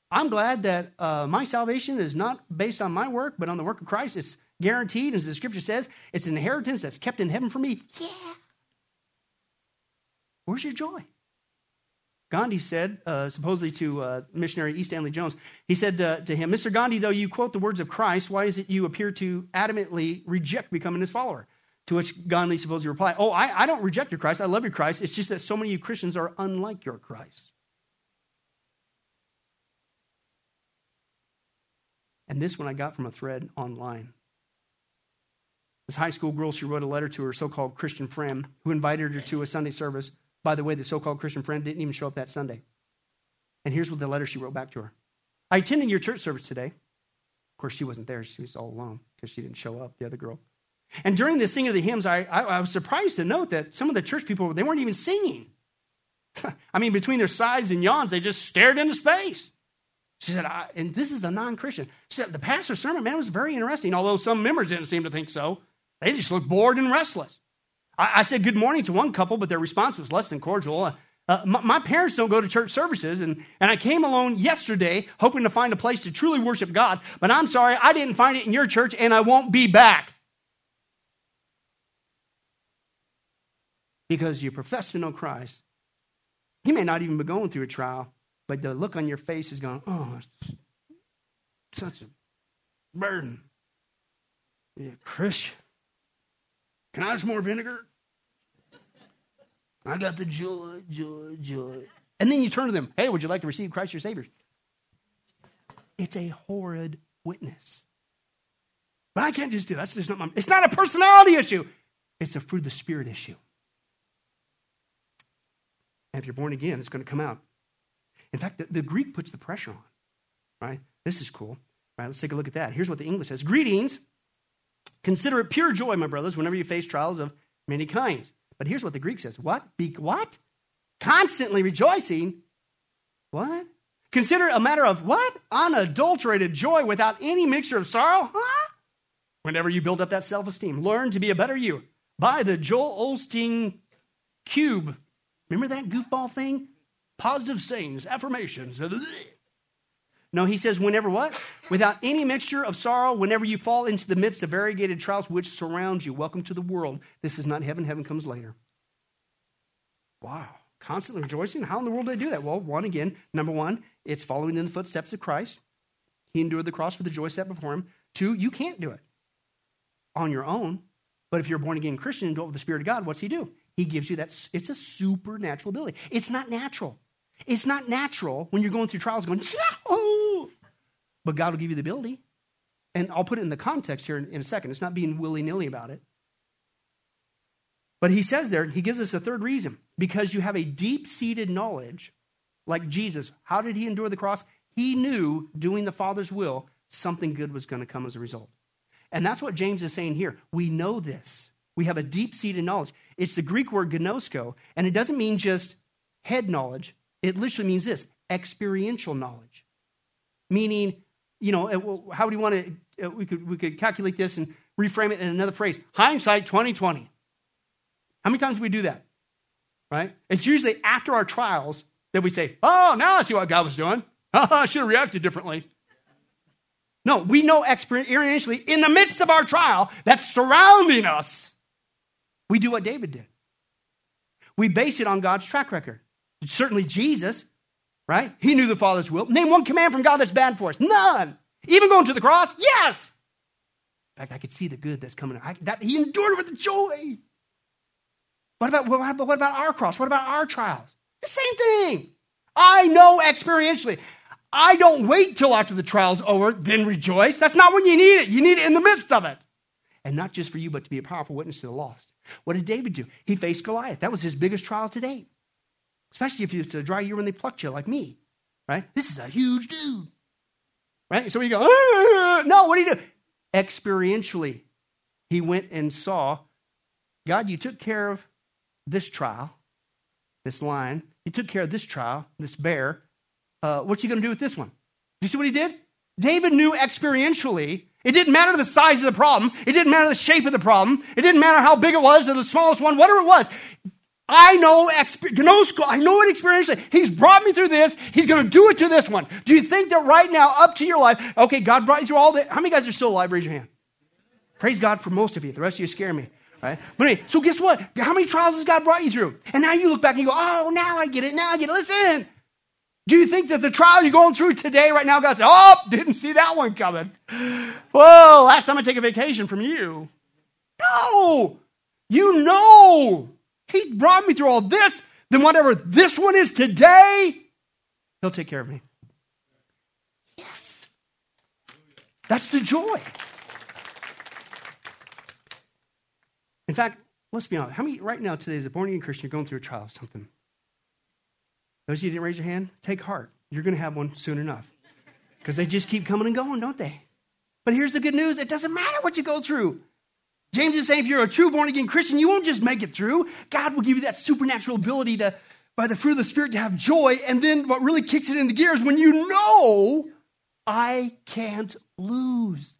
I'm glad that uh, my salvation is not based on my work, but on the work of Christ. It's guaranteed, as the scripture says, it's an inheritance that's kept in heaven for me. Yeah. Where's your joy? Gandhi said, uh, supposedly to uh, missionary E. Stanley Jones, he said uh, to him, Mr. Gandhi, though you quote the words of Christ, why is it you appear to adamantly reject becoming his follower? To which Gandhi supposedly replied, Oh, I, I don't reject your Christ. I love your Christ. It's just that so many of you Christians are unlike your Christ. And this one I got from a thread online. This high school girl, she wrote a letter to her so called Christian friend who invited her to a Sunday service. By the way, the so called Christian friend didn't even show up that Sunday. And here's what the letter she wrote back to her I attended your church service today. Of course, she wasn't there. She was all alone because she didn't show up, the other girl. And during the singing of the hymns, I, I, I was surprised to note that some of the church people, they weren't even singing. I mean, between their sighs and yawns, they just stared into space. She said, and this is a non Christian. She said, the pastor's sermon, man, was very interesting, although some members didn't seem to think so. They just looked bored and restless. I, I said good morning to one couple, but their response was less than cordial. Uh, uh, my, my, parents don't go to church services, and, and I came alone yesterday hoping to find a place to truly worship God, but I'm sorry, I didn't find it in your church, and I won't be back. Because you profess to know Christ. You may not even be going through a trial, but the look on your face is going, oh, such a burden. Be a Christian. Can I have some more vinegar? I got the joy, joy, joy. And then you turn to them, hey, would you like to receive Christ your Savior? It's a horrid witness. But I can't just do that. That's just not my, it's not a personality issue. It's a fruit of the Spirit issue. And if you're born again, it's going to come out. In fact, the, the Greek puts the pressure on, right? This is cool. Right, let's take a look at that. Here's what the English says Greetings. Consider it pure joy, my brothers, whenever you face trials of many kinds. But here's what the Greek says What? Be what? Constantly rejoicing. What? Consider a matter of what? Unadulterated joy without any mixture of sorrow? Huh? Whenever you build up that self esteem, learn to be a better you. Buy the Joel Osteen cube Remember that goofball thing? Positive sayings, affirmations. No, he says, whenever what? Without any mixture of sorrow, whenever you fall into the midst of variegated trials which surround you. Welcome to the world. This is not heaven, heaven comes later. Wow. Constantly rejoicing? How in the world do they do that? Well, one again, number one, it's following in the footsteps of Christ. He endured the cross for the joy set before him. Two, you can't do it on your own. But if you're a born again Christian and it with the Spirit of God, what's He do? He gives you that. It's a supernatural ability. It's not natural. It's not natural when you're going through trials going, Yahoo! Oh, But God will give you the ability. And I'll put it in the context here in, in a second. It's not being willy nilly about it. But he says there, he gives us a third reason because you have a deep seated knowledge, like Jesus. How did he endure the cross? He knew doing the Father's will, something good was going to come as a result. And that's what James is saying here. We know this. We have a deep seated knowledge. It's the Greek word gnosko, and it doesn't mean just head knowledge. It literally means this experiential knowledge. Meaning, you know, uh, how do you want to, uh, we could, we could calculate this and reframe it in another phrase hindsight 2020. How many times do we do that? Right? It's usually after our trials that we say, oh, now I see what God was doing. I should have reacted differently. No, we know experientially in the midst of our trial that's surrounding us, we do what David did. We base it on God's track record. Certainly Jesus, right? He knew the Father's will. Name one command from God that's bad for us. None. Even going to the cross? Yes. In fact, I could see the good that's coming. I, that, he endured with joy. What about, what about our cross? What about our trials? The same thing. I know experientially. I don't wait till after the trial's over, then rejoice. That's not when you need it. You need it in the midst of it. And not just for you, but to be a powerful witness to the lost. What did David do? He faced Goliath. That was his biggest trial to date. Especially if it's a dry year when they plucked you, like me. Right? This is a huge dude. Right? So you go, ah! no, what do you do? Experientially, he went and saw God, you took care of this trial, this lion. You took care of this trial, this bear uh, he going to do with this one? Do you see what he did? David knew experientially. It didn't matter the size of the problem. It didn't matter the shape of the problem. It didn't matter how big it was or the smallest one, whatever it was. I know, I know it experientially. He's brought me through this. He's going to do it to this one. Do you think that right now, up to your life, okay, God brought you through all that? How many guys are still alive? Raise your hand. Praise God for most of you. The rest of you scare me. Right? But anyway, so guess what? How many trials has God brought you through? And now you look back and you go, oh, now I get it. Now I get it. Listen, do you think that the trial you're going through today, right now, God said, Oh, didn't see that one coming. Whoa, last time I take a vacation from you. No, you know He brought me through all this. Then whatever this one is today, He'll take care of me. Yes. That's the joy. In fact, let's be honest. How many right now today, as a born again Christian, you're going through a trial of something? Those of you didn't raise your hand, take heart. You're going to have one soon enough. Because they just keep coming and going, don't they? But here's the good news it doesn't matter what you go through. James is saying if you're a true born again Christian, you won't just make it through. God will give you that supernatural ability to, by the fruit of the Spirit, to have joy. And then what really kicks it into gears when you know, I can't lose.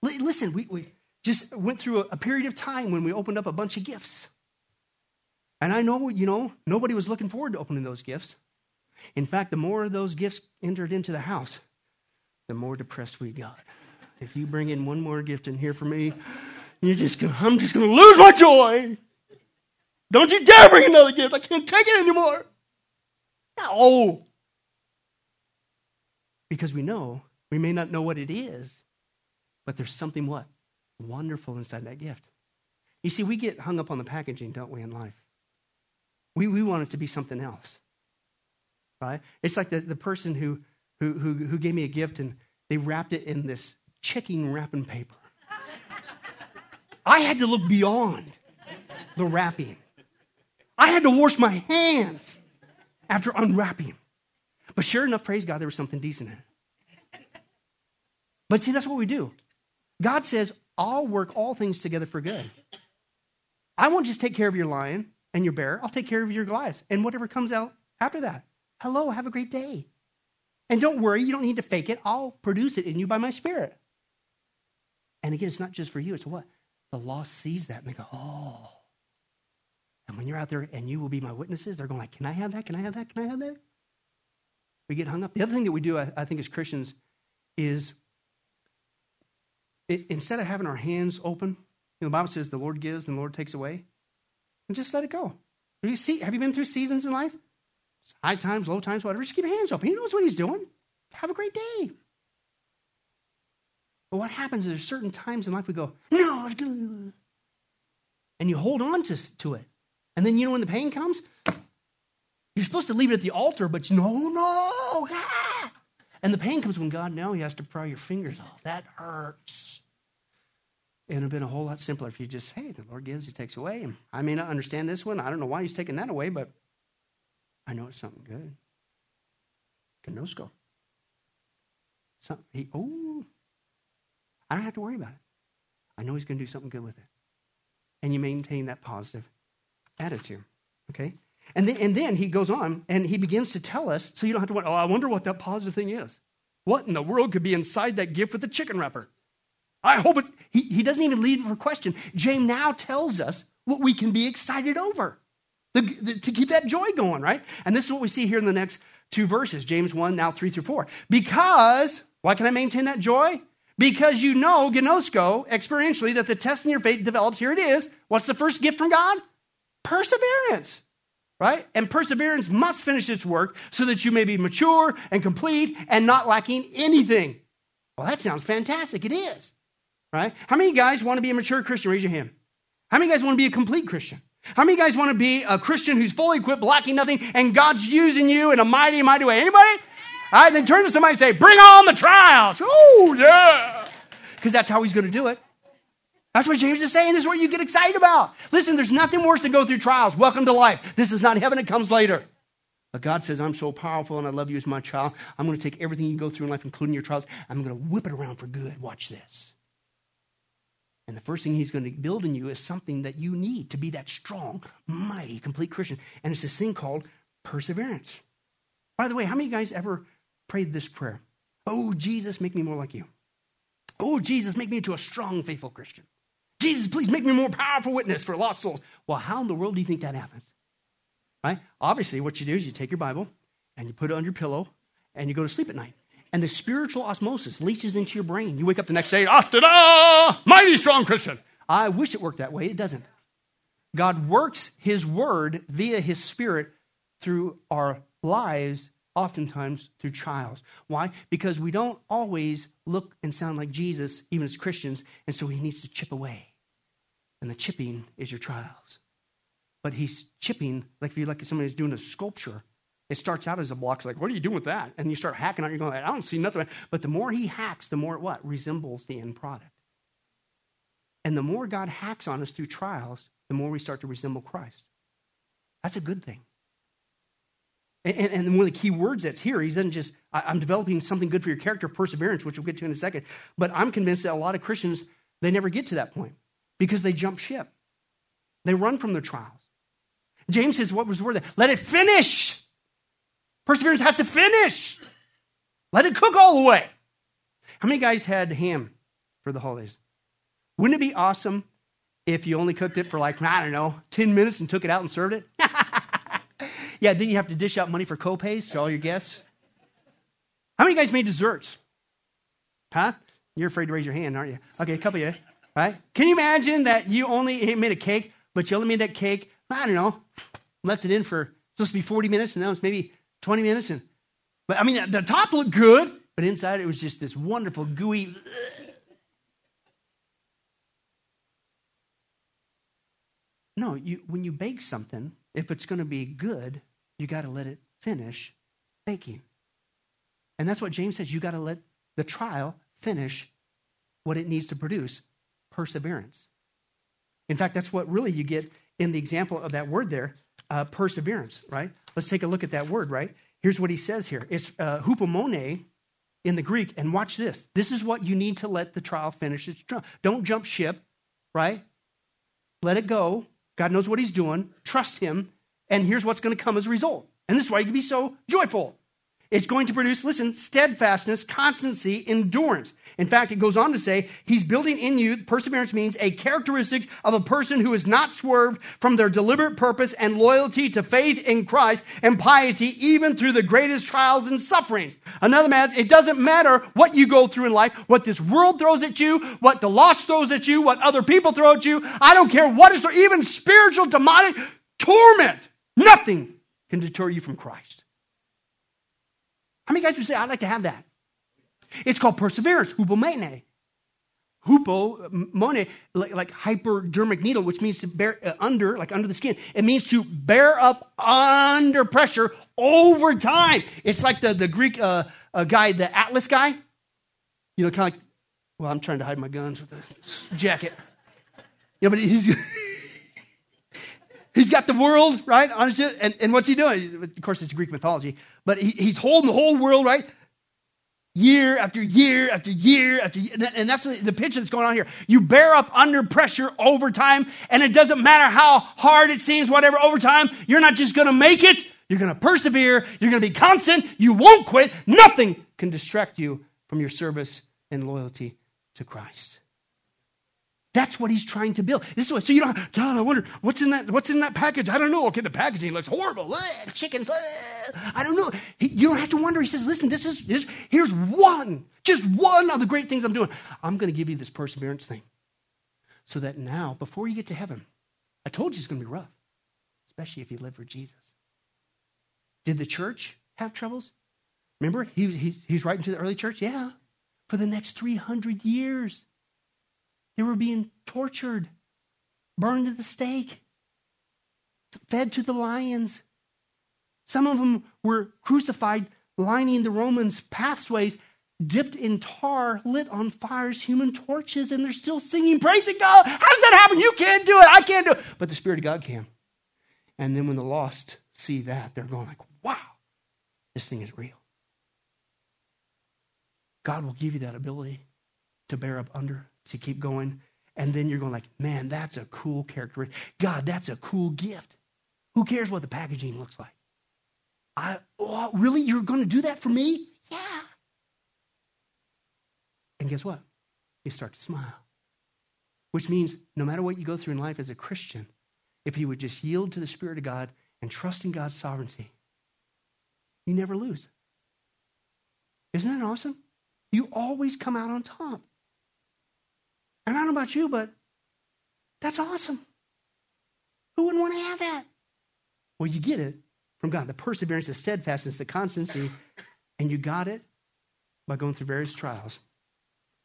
Listen, we, we just went through a, a period of time when we opened up a bunch of gifts. And I know, you know, nobody was looking forward to opening those gifts. In fact, the more of those gifts entered into the house, the more depressed we got. If you bring in one more gift in here for me, you're just gonna, I'm just going to lose my joy. Don't you dare bring another gift. I can't take it anymore. No. Because we know, we may not know what it is, but there's something what? Wonderful inside that gift. You see, we get hung up on the packaging, don't we, in life? We, we want it to be something else. Right? It's like the, the person who, who, who, who gave me a gift and they wrapped it in this checking wrapping paper. I had to look beyond the wrapping. I had to wash my hands after unwrapping. But sure enough, praise God, there was something decent in it. But see, that's what we do. God says, I'll work all things together for good. I won't just take care of your lion and your bear. I'll take care of your Goliath and whatever comes out after that. Hello, have a great day. And don't worry, you don't need to fake it. I'll produce it in you by my spirit. And again, it's not just for you, it's what? The lost sees that and they go, oh. And when you're out there and you will be my witnesses, they're going like, can I have that? Can I have that? Can I have that? We get hung up. The other thing that we do, I, I think, as Christians is it, instead of having our hands open, you know, the Bible says the Lord gives and the Lord takes away, and just let it go. Have you, see, have you been through seasons in life? High times, low times, whatever. Just keep your hands open. He knows what he's doing. Have a great day. But what happens is there's certain times in life we go, no, and you hold on to, to it. And then you know when the pain comes, you're supposed to leave it at the altar, but you know, no, ah! And the pain comes when God now He has to pry your fingers off. That hurts. It would have been a whole lot simpler if you just, hey, the Lord gives, He takes away. I may not understand this one. I don't know why He's taking that away, but I know it's something good. Gnosko. Something, he, oh, I don't have to worry about it. I know He's going to do something good with it. And you maintain that positive attitude. Okay? And then, and then he goes on and he begins to tell us, so you don't have to wonder, oh, I wonder what that positive thing is. What in the world could be inside that gift with the chicken wrapper? I hope it, he, he doesn't even leave for question. James now tells us what we can be excited over the, the, to keep that joy going, right? And this is what we see here in the next two verses James 1, now 3 through 4. Because, why can I maintain that joy? Because you know, gnosko, experientially, that the test in your faith develops. Here it is. What's the first gift from God? Perseverance right? And perseverance must finish its work so that you may be mature and complete and not lacking anything. Well, that sounds fantastic. It is, right? How many guys want to be a mature Christian? Raise your hand. How many guys want to be a complete Christian? How many guys want to be a Christian who's fully equipped, lacking nothing, and God's using you in a mighty, mighty way? Anybody? All right, then turn to somebody and say, Bring on the trials. Oh, yeah. Because that's how he's going to do it. That's what James is saying. This is what you get excited about. Listen, there's nothing worse than go through trials. Welcome to life. This is not heaven, it comes later. But God says, I'm so powerful and I love you as my child. I'm going to take everything you go through in life, including your trials, I'm going to whip it around for good. Watch this. And the first thing He's going to build in you is something that you need to be that strong, mighty, complete Christian. And it's this thing called perseverance. By the way, how many guys ever prayed this prayer? Oh, Jesus, make me more like you. Oh, Jesus, make me into a strong, faithful Christian. Jesus, please make me a more powerful witness for lost souls. Well, how in the world do you think that happens? Right? Obviously, what you do is you take your Bible and you put it on your pillow and you go to sleep at night. And the spiritual osmosis leaches into your brain. You wake up the next day, ah, da mighty strong Christian. I wish it worked that way. It doesn't. God works His word via His Spirit through our lives, oftentimes through trials. Why? Because we don't always look and sound like Jesus, even as Christians, and so He needs to chip away and the chipping is your trials. But he's chipping, like if you're like somebody who's doing a sculpture, it starts out as a block. It's like, what are you doing with that? And you start hacking on it, you're going, I don't see nothing. But the more he hacks, the more it what? Resembles the end product. And the more God hacks on us through trials, the more we start to resemble Christ. That's a good thing. And, and, one of the key words that's here, he doesn't just, I'm developing something good for your character, perseverance, which we'll get to in a second. But I'm convinced that a lot of Christians, they never get to that point because they jump ship. They run from their trials. James says, What was the word? There? Let it finish. Perseverance has to finish. Let it cook all the way. How many guys had ham for the holidays? Wouldn't it be awesome if you only cooked it for like, I don't know, 10 minutes and took it out and served it? yeah, then you have to dish out money for co-pays to all your guests. How many guys made desserts? Huh? You're afraid to raise your hand, aren't you? Okay, a couple of you right? Can you imagine that you only made a cake, but you only made that cake, I don't know, left it in for supposed to be 40 minutes, and now it's maybe 20 minutes. And, but I mean, the top looked good, but inside it was just this wonderful, gooey. No, you, when you bake something, if it's going to be good, you got to let it finish baking. And that's what James says. You got to let the trial finish what it needs to produce perseverance. In fact, that's what really you get in the example of that word there, uh, perseverance, right? Let's take a look at that word, right? Here's what he says here it's uh, hupomone in the Greek. And watch this. This is what you need to let the trial finish its trial. Don't jump ship, right? Let it go. God knows what he's doing. Trust him. And here's what's going to come as a result. And this is why you can be so joyful. it's going to produce, listen, steadfastness, constancy, endurance. In fact, it goes on to say, He's building in you, perseverance means a characteristic of a person who is not swerved from their deliberate purpose and loyalty to faith in Christ and piety, even through the greatest trials and sufferings. Another man, it doesn't matter what you go through in life, what this world throws at you, what the lost throws at you, what other people throw at you. I don't care what is there, even spiritual, demonic torment. Nothing can deter you from Christ. How many guys would say, I'd like to have that? It's called perseverance, hupomone. Hupo, mone, like, like hypodermic needle, which means to bear uh, under, like under the skin. It means to bear up under pressure over time. It's like the, the Greek uh, uh, guy, the Atlas guy. You know, kind of like, well, I'm trying to hide my guns with a jacket. You Yeah, but he's. He's got the world, right? And, and what's he doing? Of course, it's Greek mythology, but he, he's holding the whole world, right? Year after year after year after year. And that's the picture that's going on here. You bear up under pressure over time, and it doesn't matter how hard it seems, whatever, over time, you're not just going to make it. You're going to persevere. You're going to be constant. You won't quit. Nothing can distract you from your service and loyalty to Christ. That's what he's trying to build. This is what, so you don't, God, I wonder what's in that, what's in that package? I don't know. Okay, the packaging looks horrible. Ugh, chickens. Ugh. I don't know. He, you don't have to wonder. He says, listen, this is, this, here's one, just one of the great things I'm doing. I'm going to give you this perseverance thing so that now, before you get to heaven, I told you it's going to be rough, especially if you live for Jesus. Did the church have troubles? Remember, he, he's, he's writing to the early church? Yeah. For the next 300 years. They were being tortured, burned at the stake, fed to the lions. Some of them were crucified, lining the Romans' pathways, dipped in tar, lit on fires, human torches, and they're still singing, praising God. How does that happen? You can't do it. I can't do it. But the Spirit of God can. And then when the lost see that, they're going like, wow, this thing is real. God will give you that ability to bear up under to keep going. And then you're going like, man, that's a cool character. God, that's a cool gift. Who cares what the packaging looks like? I oh, really you're going to do that for me? Yeah. And guess what? You start to smile. Which means no matter what you go through in life as a Christian, if you would just yield to the Spirit of God and trust in God's sovereignty, you never lose. Isn't that awesome? You always come out on top. And I don't know about you, but that's awesome. Who wouldn't want to have that? Well, you get it from God the perseverance, the steadfastness, the constancy, and you got it by going through various trials.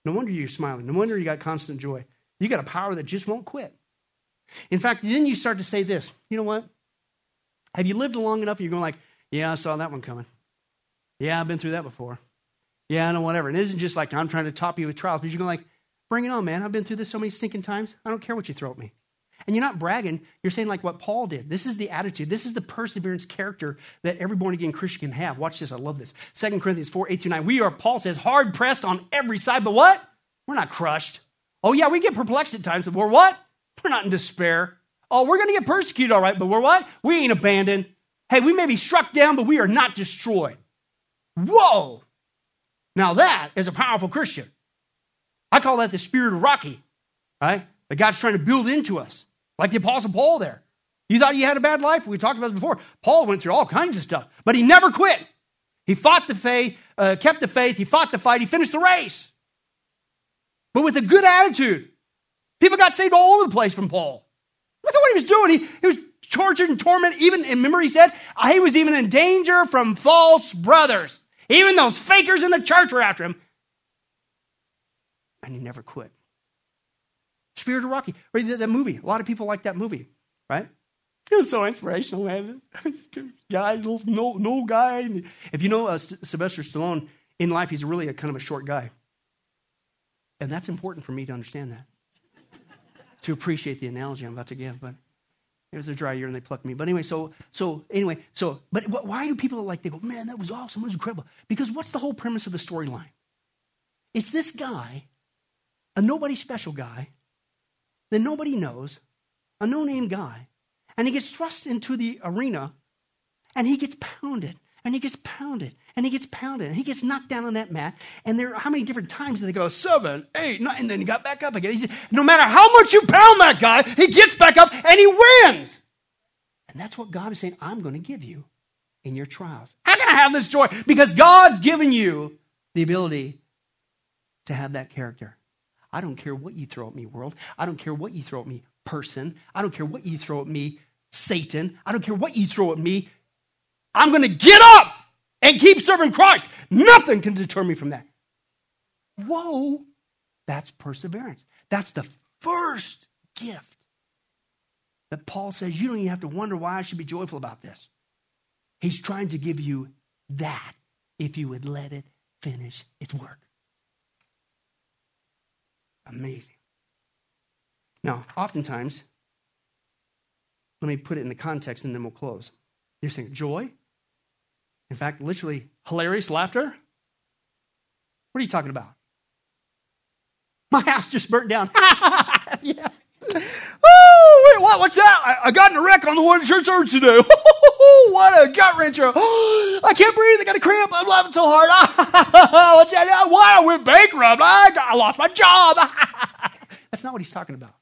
No wonder you're smiling. No wonder you got constant joy. You got a power that just won't quit. In fact, then you start to say this you know what? Have you lived long enough? You're going like, yeah, I saw that one coming. Yeah, I've been through that before. Yeah, I know, whatever. And it isn't just like I'm trying to top you with trials, but you're going like, Bring it on, man. I've been through this so many stinking times. I don't care what you throw at me. And you're not bragging. You're saying, like what Paul did. This is the attitude. This is the perseverance character that every born again Christian can have. Watch this. I love this. 2 Corinthians 4 8 through 9. We are, Paul says, hard pressed on every side, but what? We're not crushed. Oh, yeah, we get perplexed at times, but we're what? We're not in despair. Oh, we're going to get persecuted, all right, but we're what? We ain't abandoned. Hey, we may be struck down, but we are not destroyed. Whoa! Now that is a powerful Christian. I call that the spirit of Rocky, right? That God's trying to build into us, like the Apostle Paul there. You thought he had a bad life? We talked about this before. Paul went through all kinds of stuff, but he never quit. He fought the faith, uh, kept the faith, he fought the fight, he finished the race. But with a good attitude. People got saved all over the place from Paul. Look at what he was doing. He, he was tortured and tormented. Even, and remember, he said, he was even in danger from false brothers. Even those fakers in the church were after him and he never quit. Spirit of Rocky. Right, that, that movie. A lot of people like that movie, right? It was so inspirational, man. guy, no, no guy. If you know uh, Sylvester Stallone in life, he's really a kind of a short guy, and that's important for me to understand that, to appreciate the analogy I'm about to give. But it was a dry year, and they plucked me. But anyway, so so anyway, so but why do people like they go, man, that was awesome, it was incredible? Because what's the whole premise of the storyline? It's this guy a nobody special guy that nobody knows, a no name guy, and he gets thrust into the arena and he gets pounded and he gets pounded and he gets pounded and he gets knocked down on that mat. And there, how many different times do they go seven, eight, nine, and then he got back up again? He, said, no matter how much you pound that guy, he gets back up and he wins. And that's what God is saying. I'm going to give you in your trials. How can I have this joy? Because God's given you the ability to have that character. I don't care what you throw at me, world. I don't care what you throw at me, person. I don't care what you throw at me, Satan. I don't care what you throw at me. I'm going to get up and keep serving Christ. Nothing can deter me from that. Whoa, that's perseverance. That's the first gift that Paul says you don't even have to wonder why I should be joyful about this. He's trying to give you that if you would let it finish its work. Amazing. Now, oftentimes, let me put it in the context and then we'll close. You're saying joy? In fact, literally hilarious laughter? What are you talking about? My house just burnt down. yeah. Oh, wait, what? What's that? I, I, got in a wreck on the one church service today. what a gut wrencher. I can't breathe. I got a cramp. I'm laughing so hard. Why? I went bankrupt. I, got, I lost my job. That's not what he's talking about.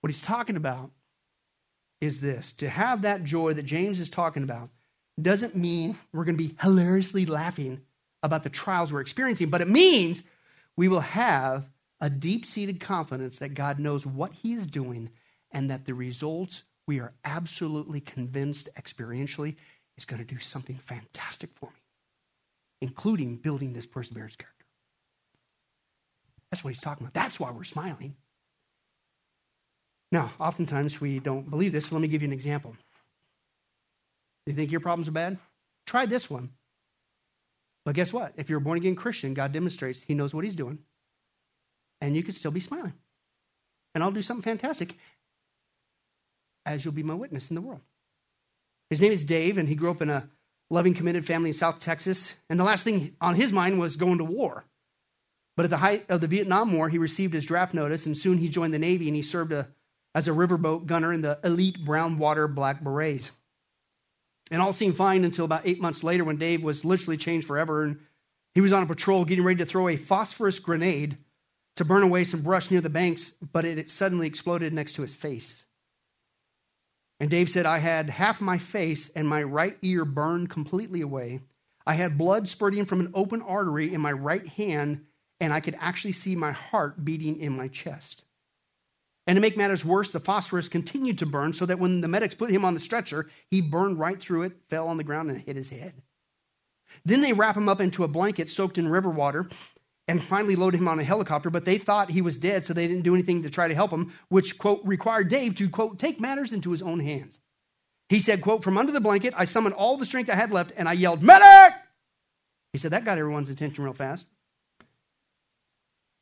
What he's talking about is this to have that joy that James is talking about doesn't mean we're going to be hilariously laughing about the trials we're experiencing, but it means we will have a deep seated confidence that God knows what He is doing and that the results we are absolutely convinced experientially is going to do something fantastic for me, including building this perseverance character. That's what He's talking about. That's why we're smiling. Now, oftentimes we don't believe this, so let me give you an example. You think your problems are bad? Try this one. But guess what? If you're a born again Christian, God demonstrates He knows what He's doing, and you could still be smiling. And I'll do something fantastic as you'll be my witness in the world. His name is Dave, and he grew up in a loving, committed family in South Texas. And the last thing on his mind was going to war. But at the height of the Vietnam War, he received his draft notice, and soon he joined the Navy and he served a as a riverboat gunner in the elite brown water black berets. And all seemed fine until about eight months later when Dave was literally changed forever and he was on a patrol getting ready to throw a phosphorus grenade to burn away some brush near the banks, but it suddenly exploded next to his face. And Dave said, I had half my face and my right ear burned completely away. I had blood spurting from an open artery in my right hand, and I could actually see my heart beating in my chest. And to make matters worse, the phosphorus continued to burn so that when the medics put him on the stretcher, he burned right through it, fell on the ground, and hit his head. Then they wrap him up into a blanket soaked in river water and finally loaded him on a helicopter, but they thought he was dead, so they didn't do anything to try to help him, which, quote, required Dave to, quote, take matters into his own hands. He said, quote, from under the blanket, I summoned all the strength I had left and I yelled, Medic! He said, that got everyone's attention real fast.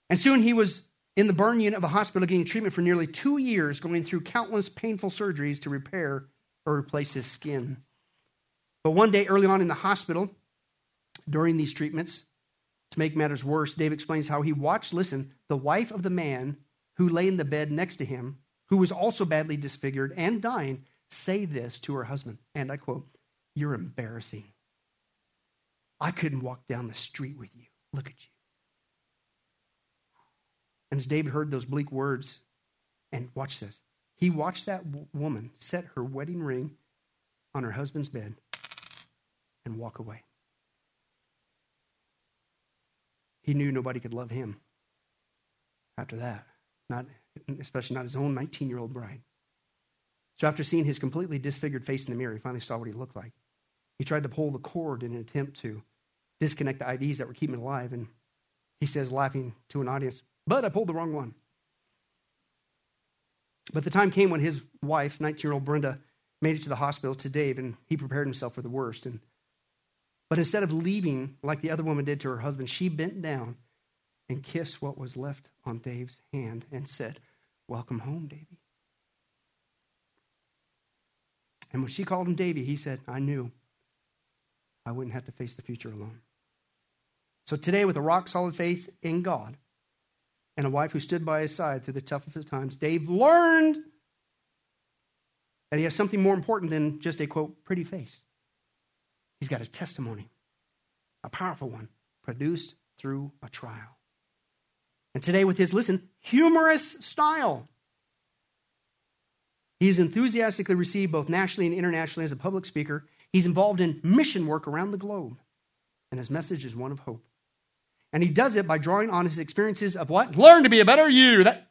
And soon he was in the burn unit of a hospital getting treatment for nearly two years, going through countless painful surgeries to repair or replace his skin. But one day early on in the hospital, during these treatments, to make matters worse, Dave explains how he watched, listen, the wife of the man who lay in the bed next to him, who was also badly disfigured and dying, say this to her husband. And I quote, You're embarrassing. I couldn't walk down the street with you. Look at you. And as David heard those bleak words, and watch this, he watched that w- woman set her wedding ring on her husband's bed and walk away. He knew nobody could love him after that, not, especially not his own 19 year old bride. So after seeing his completely disfigured face in the mirror, he finally saw what he looked like. He tried to pull the cord in an attempt to disconnect the IVs that were keeping him alive, and he says, laughing to an audience, but I pulled the wrong one. But the time came when his wife, 19 year old Brenda, made it to the hospital to Dave, and he prepared himself for the worst. And, but instead of leaving like the other woman did to her husband, she bent down and kissed what was left on Dave's hand and said, Welcome home, Davy. And when she called him Davy, he said, I knew I wouldn't have to face the future alone. So today, with a rock solid faith in God, and a wife who stood by his side through the toughest of times, Dave learned that he has something more important than just a quote, pretty face. He's got a testimony, a powerful one, produced through a trial. And today, with his, listen, humorous style, he's enthusiastically received both nationally and internationally as a public speaker. He's involved in mission work around the globe, and his message is one of hope. And he does it by drawing on his experiences of what? Learn to be a better you. That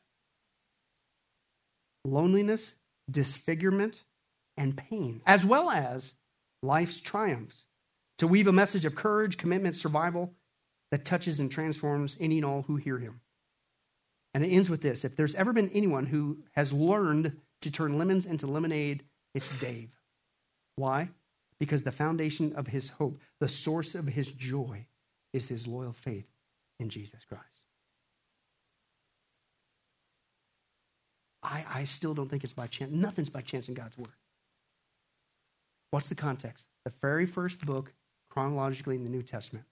loneliness, disfigurement, and pain, as well as life's triumphs, to weave a message of courage, commitment, survival that touches and transforms any and all who hear him. And it ends with this if there's ever been anyone who has learned to turn lemons into lemonade, it's Dave. Why? Because the foundation of his hope, the source of his joy, is his loyal faith in Jesus Christ. I, I still don't think it's by chance. Nothing's by chance in God's Word. What's the context? The very first book, chronologically in the New Testament.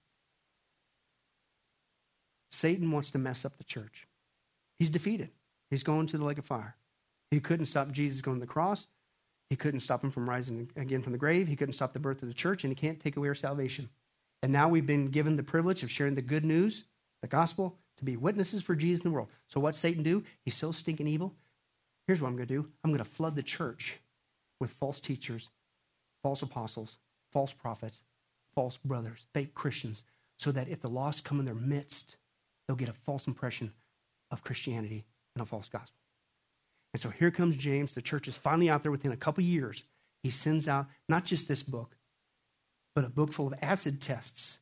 Satan wants to mess up the church. He's defeated. He's going to the lake of fire. He couldn't stop Jesus going to the cross. He couldn't stop him from rising again from the grave. He couldn't stop the birth of the church, and he can't take away our salvation. And now we've been given the privilege of sharing the good news, the gospel, to be witnesses for Jesus in the world. So what's Satan do? He's so stinking evil. Here's what I'm going to do I'm going to flood the church with false teachers, false apostles, false prophets, false brothers, fake Christians, so that if the lost come in their midst, they'll get a false impression of Christianity and a false gospel. And so here comes James. The church is finally out there within a couple years. He sends out not just this book, but a book full of acid tests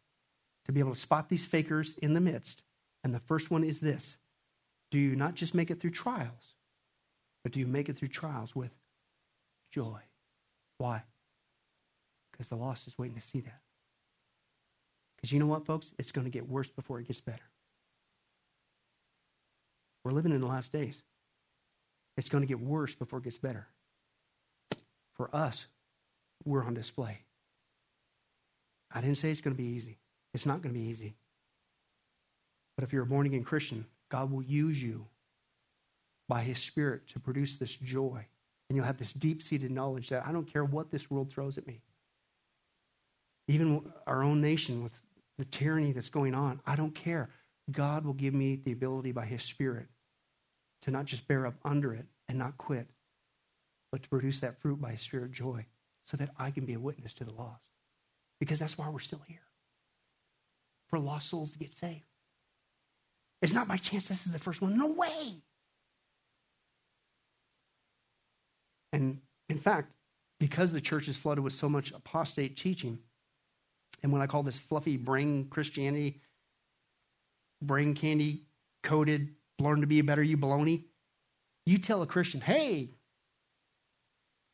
to be able to spot these fakers in the midst. And the first one is this Do you not just make it through trials, but do you make it through trials with joy? Why? Because the lost is waiting to see that. Because you know what, folks? It's going to get worse before it gets better. We're living in the last days. It's going to get worse before it gets better. For us, we're on display. I didn't say it's going to be easy. It's not going to be easy. But if you're a born again Christian, God will use you by His Spirit to produce this joy. And you'll have this deep seated knowledge that I don't care what this world throws at me. Even our own nation with the tyranny that's going on, I don't care. God will give me the ability by His Spirit to not just bear up under it and not quit, but to produce that fruit by His Spirit joy so that I can be a witness to the lost. Because that's why we're still here for lost souls to get saved. It's not by chance this is the first one. No way. And in fact, because the church is flooded with so much apostate teaching, and what I call this fluffy brain Christianity, brain candy coated, learn to be a better you baloney, you tell a Christian, hey,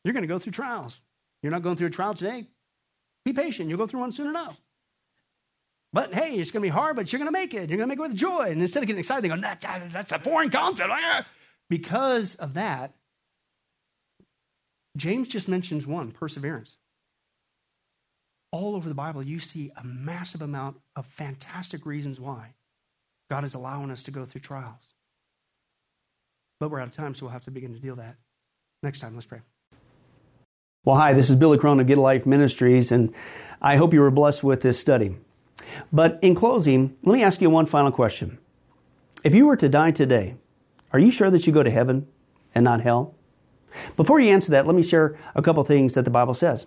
you're going to go through trials. You're not going through a trial today. Be patient. You'll go through one soon enough. But hey, it's going to be hard, but you're going to make it. You're going to make it with joy. And instead of getting excited, they go, that, that, that's a foreign concept. Ah. Because of that, James just mentions one perseverance. All over the Bible, you see a massive amount of fantastic reasons why God is allowing us to go through trials. But we're out of time, so we'll have to begin to deal that next time. Let's pray. Well, hi, this is Billy Crone of Get Life Ministries, and I hope you were blessed with this study. But in closing, let me ask you one final question. If you were to die today, are you sure that you go to heaven and not hell? Before you answer that, let me share a couple things that the Bible says.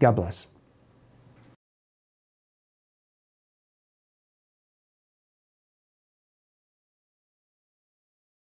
God bless.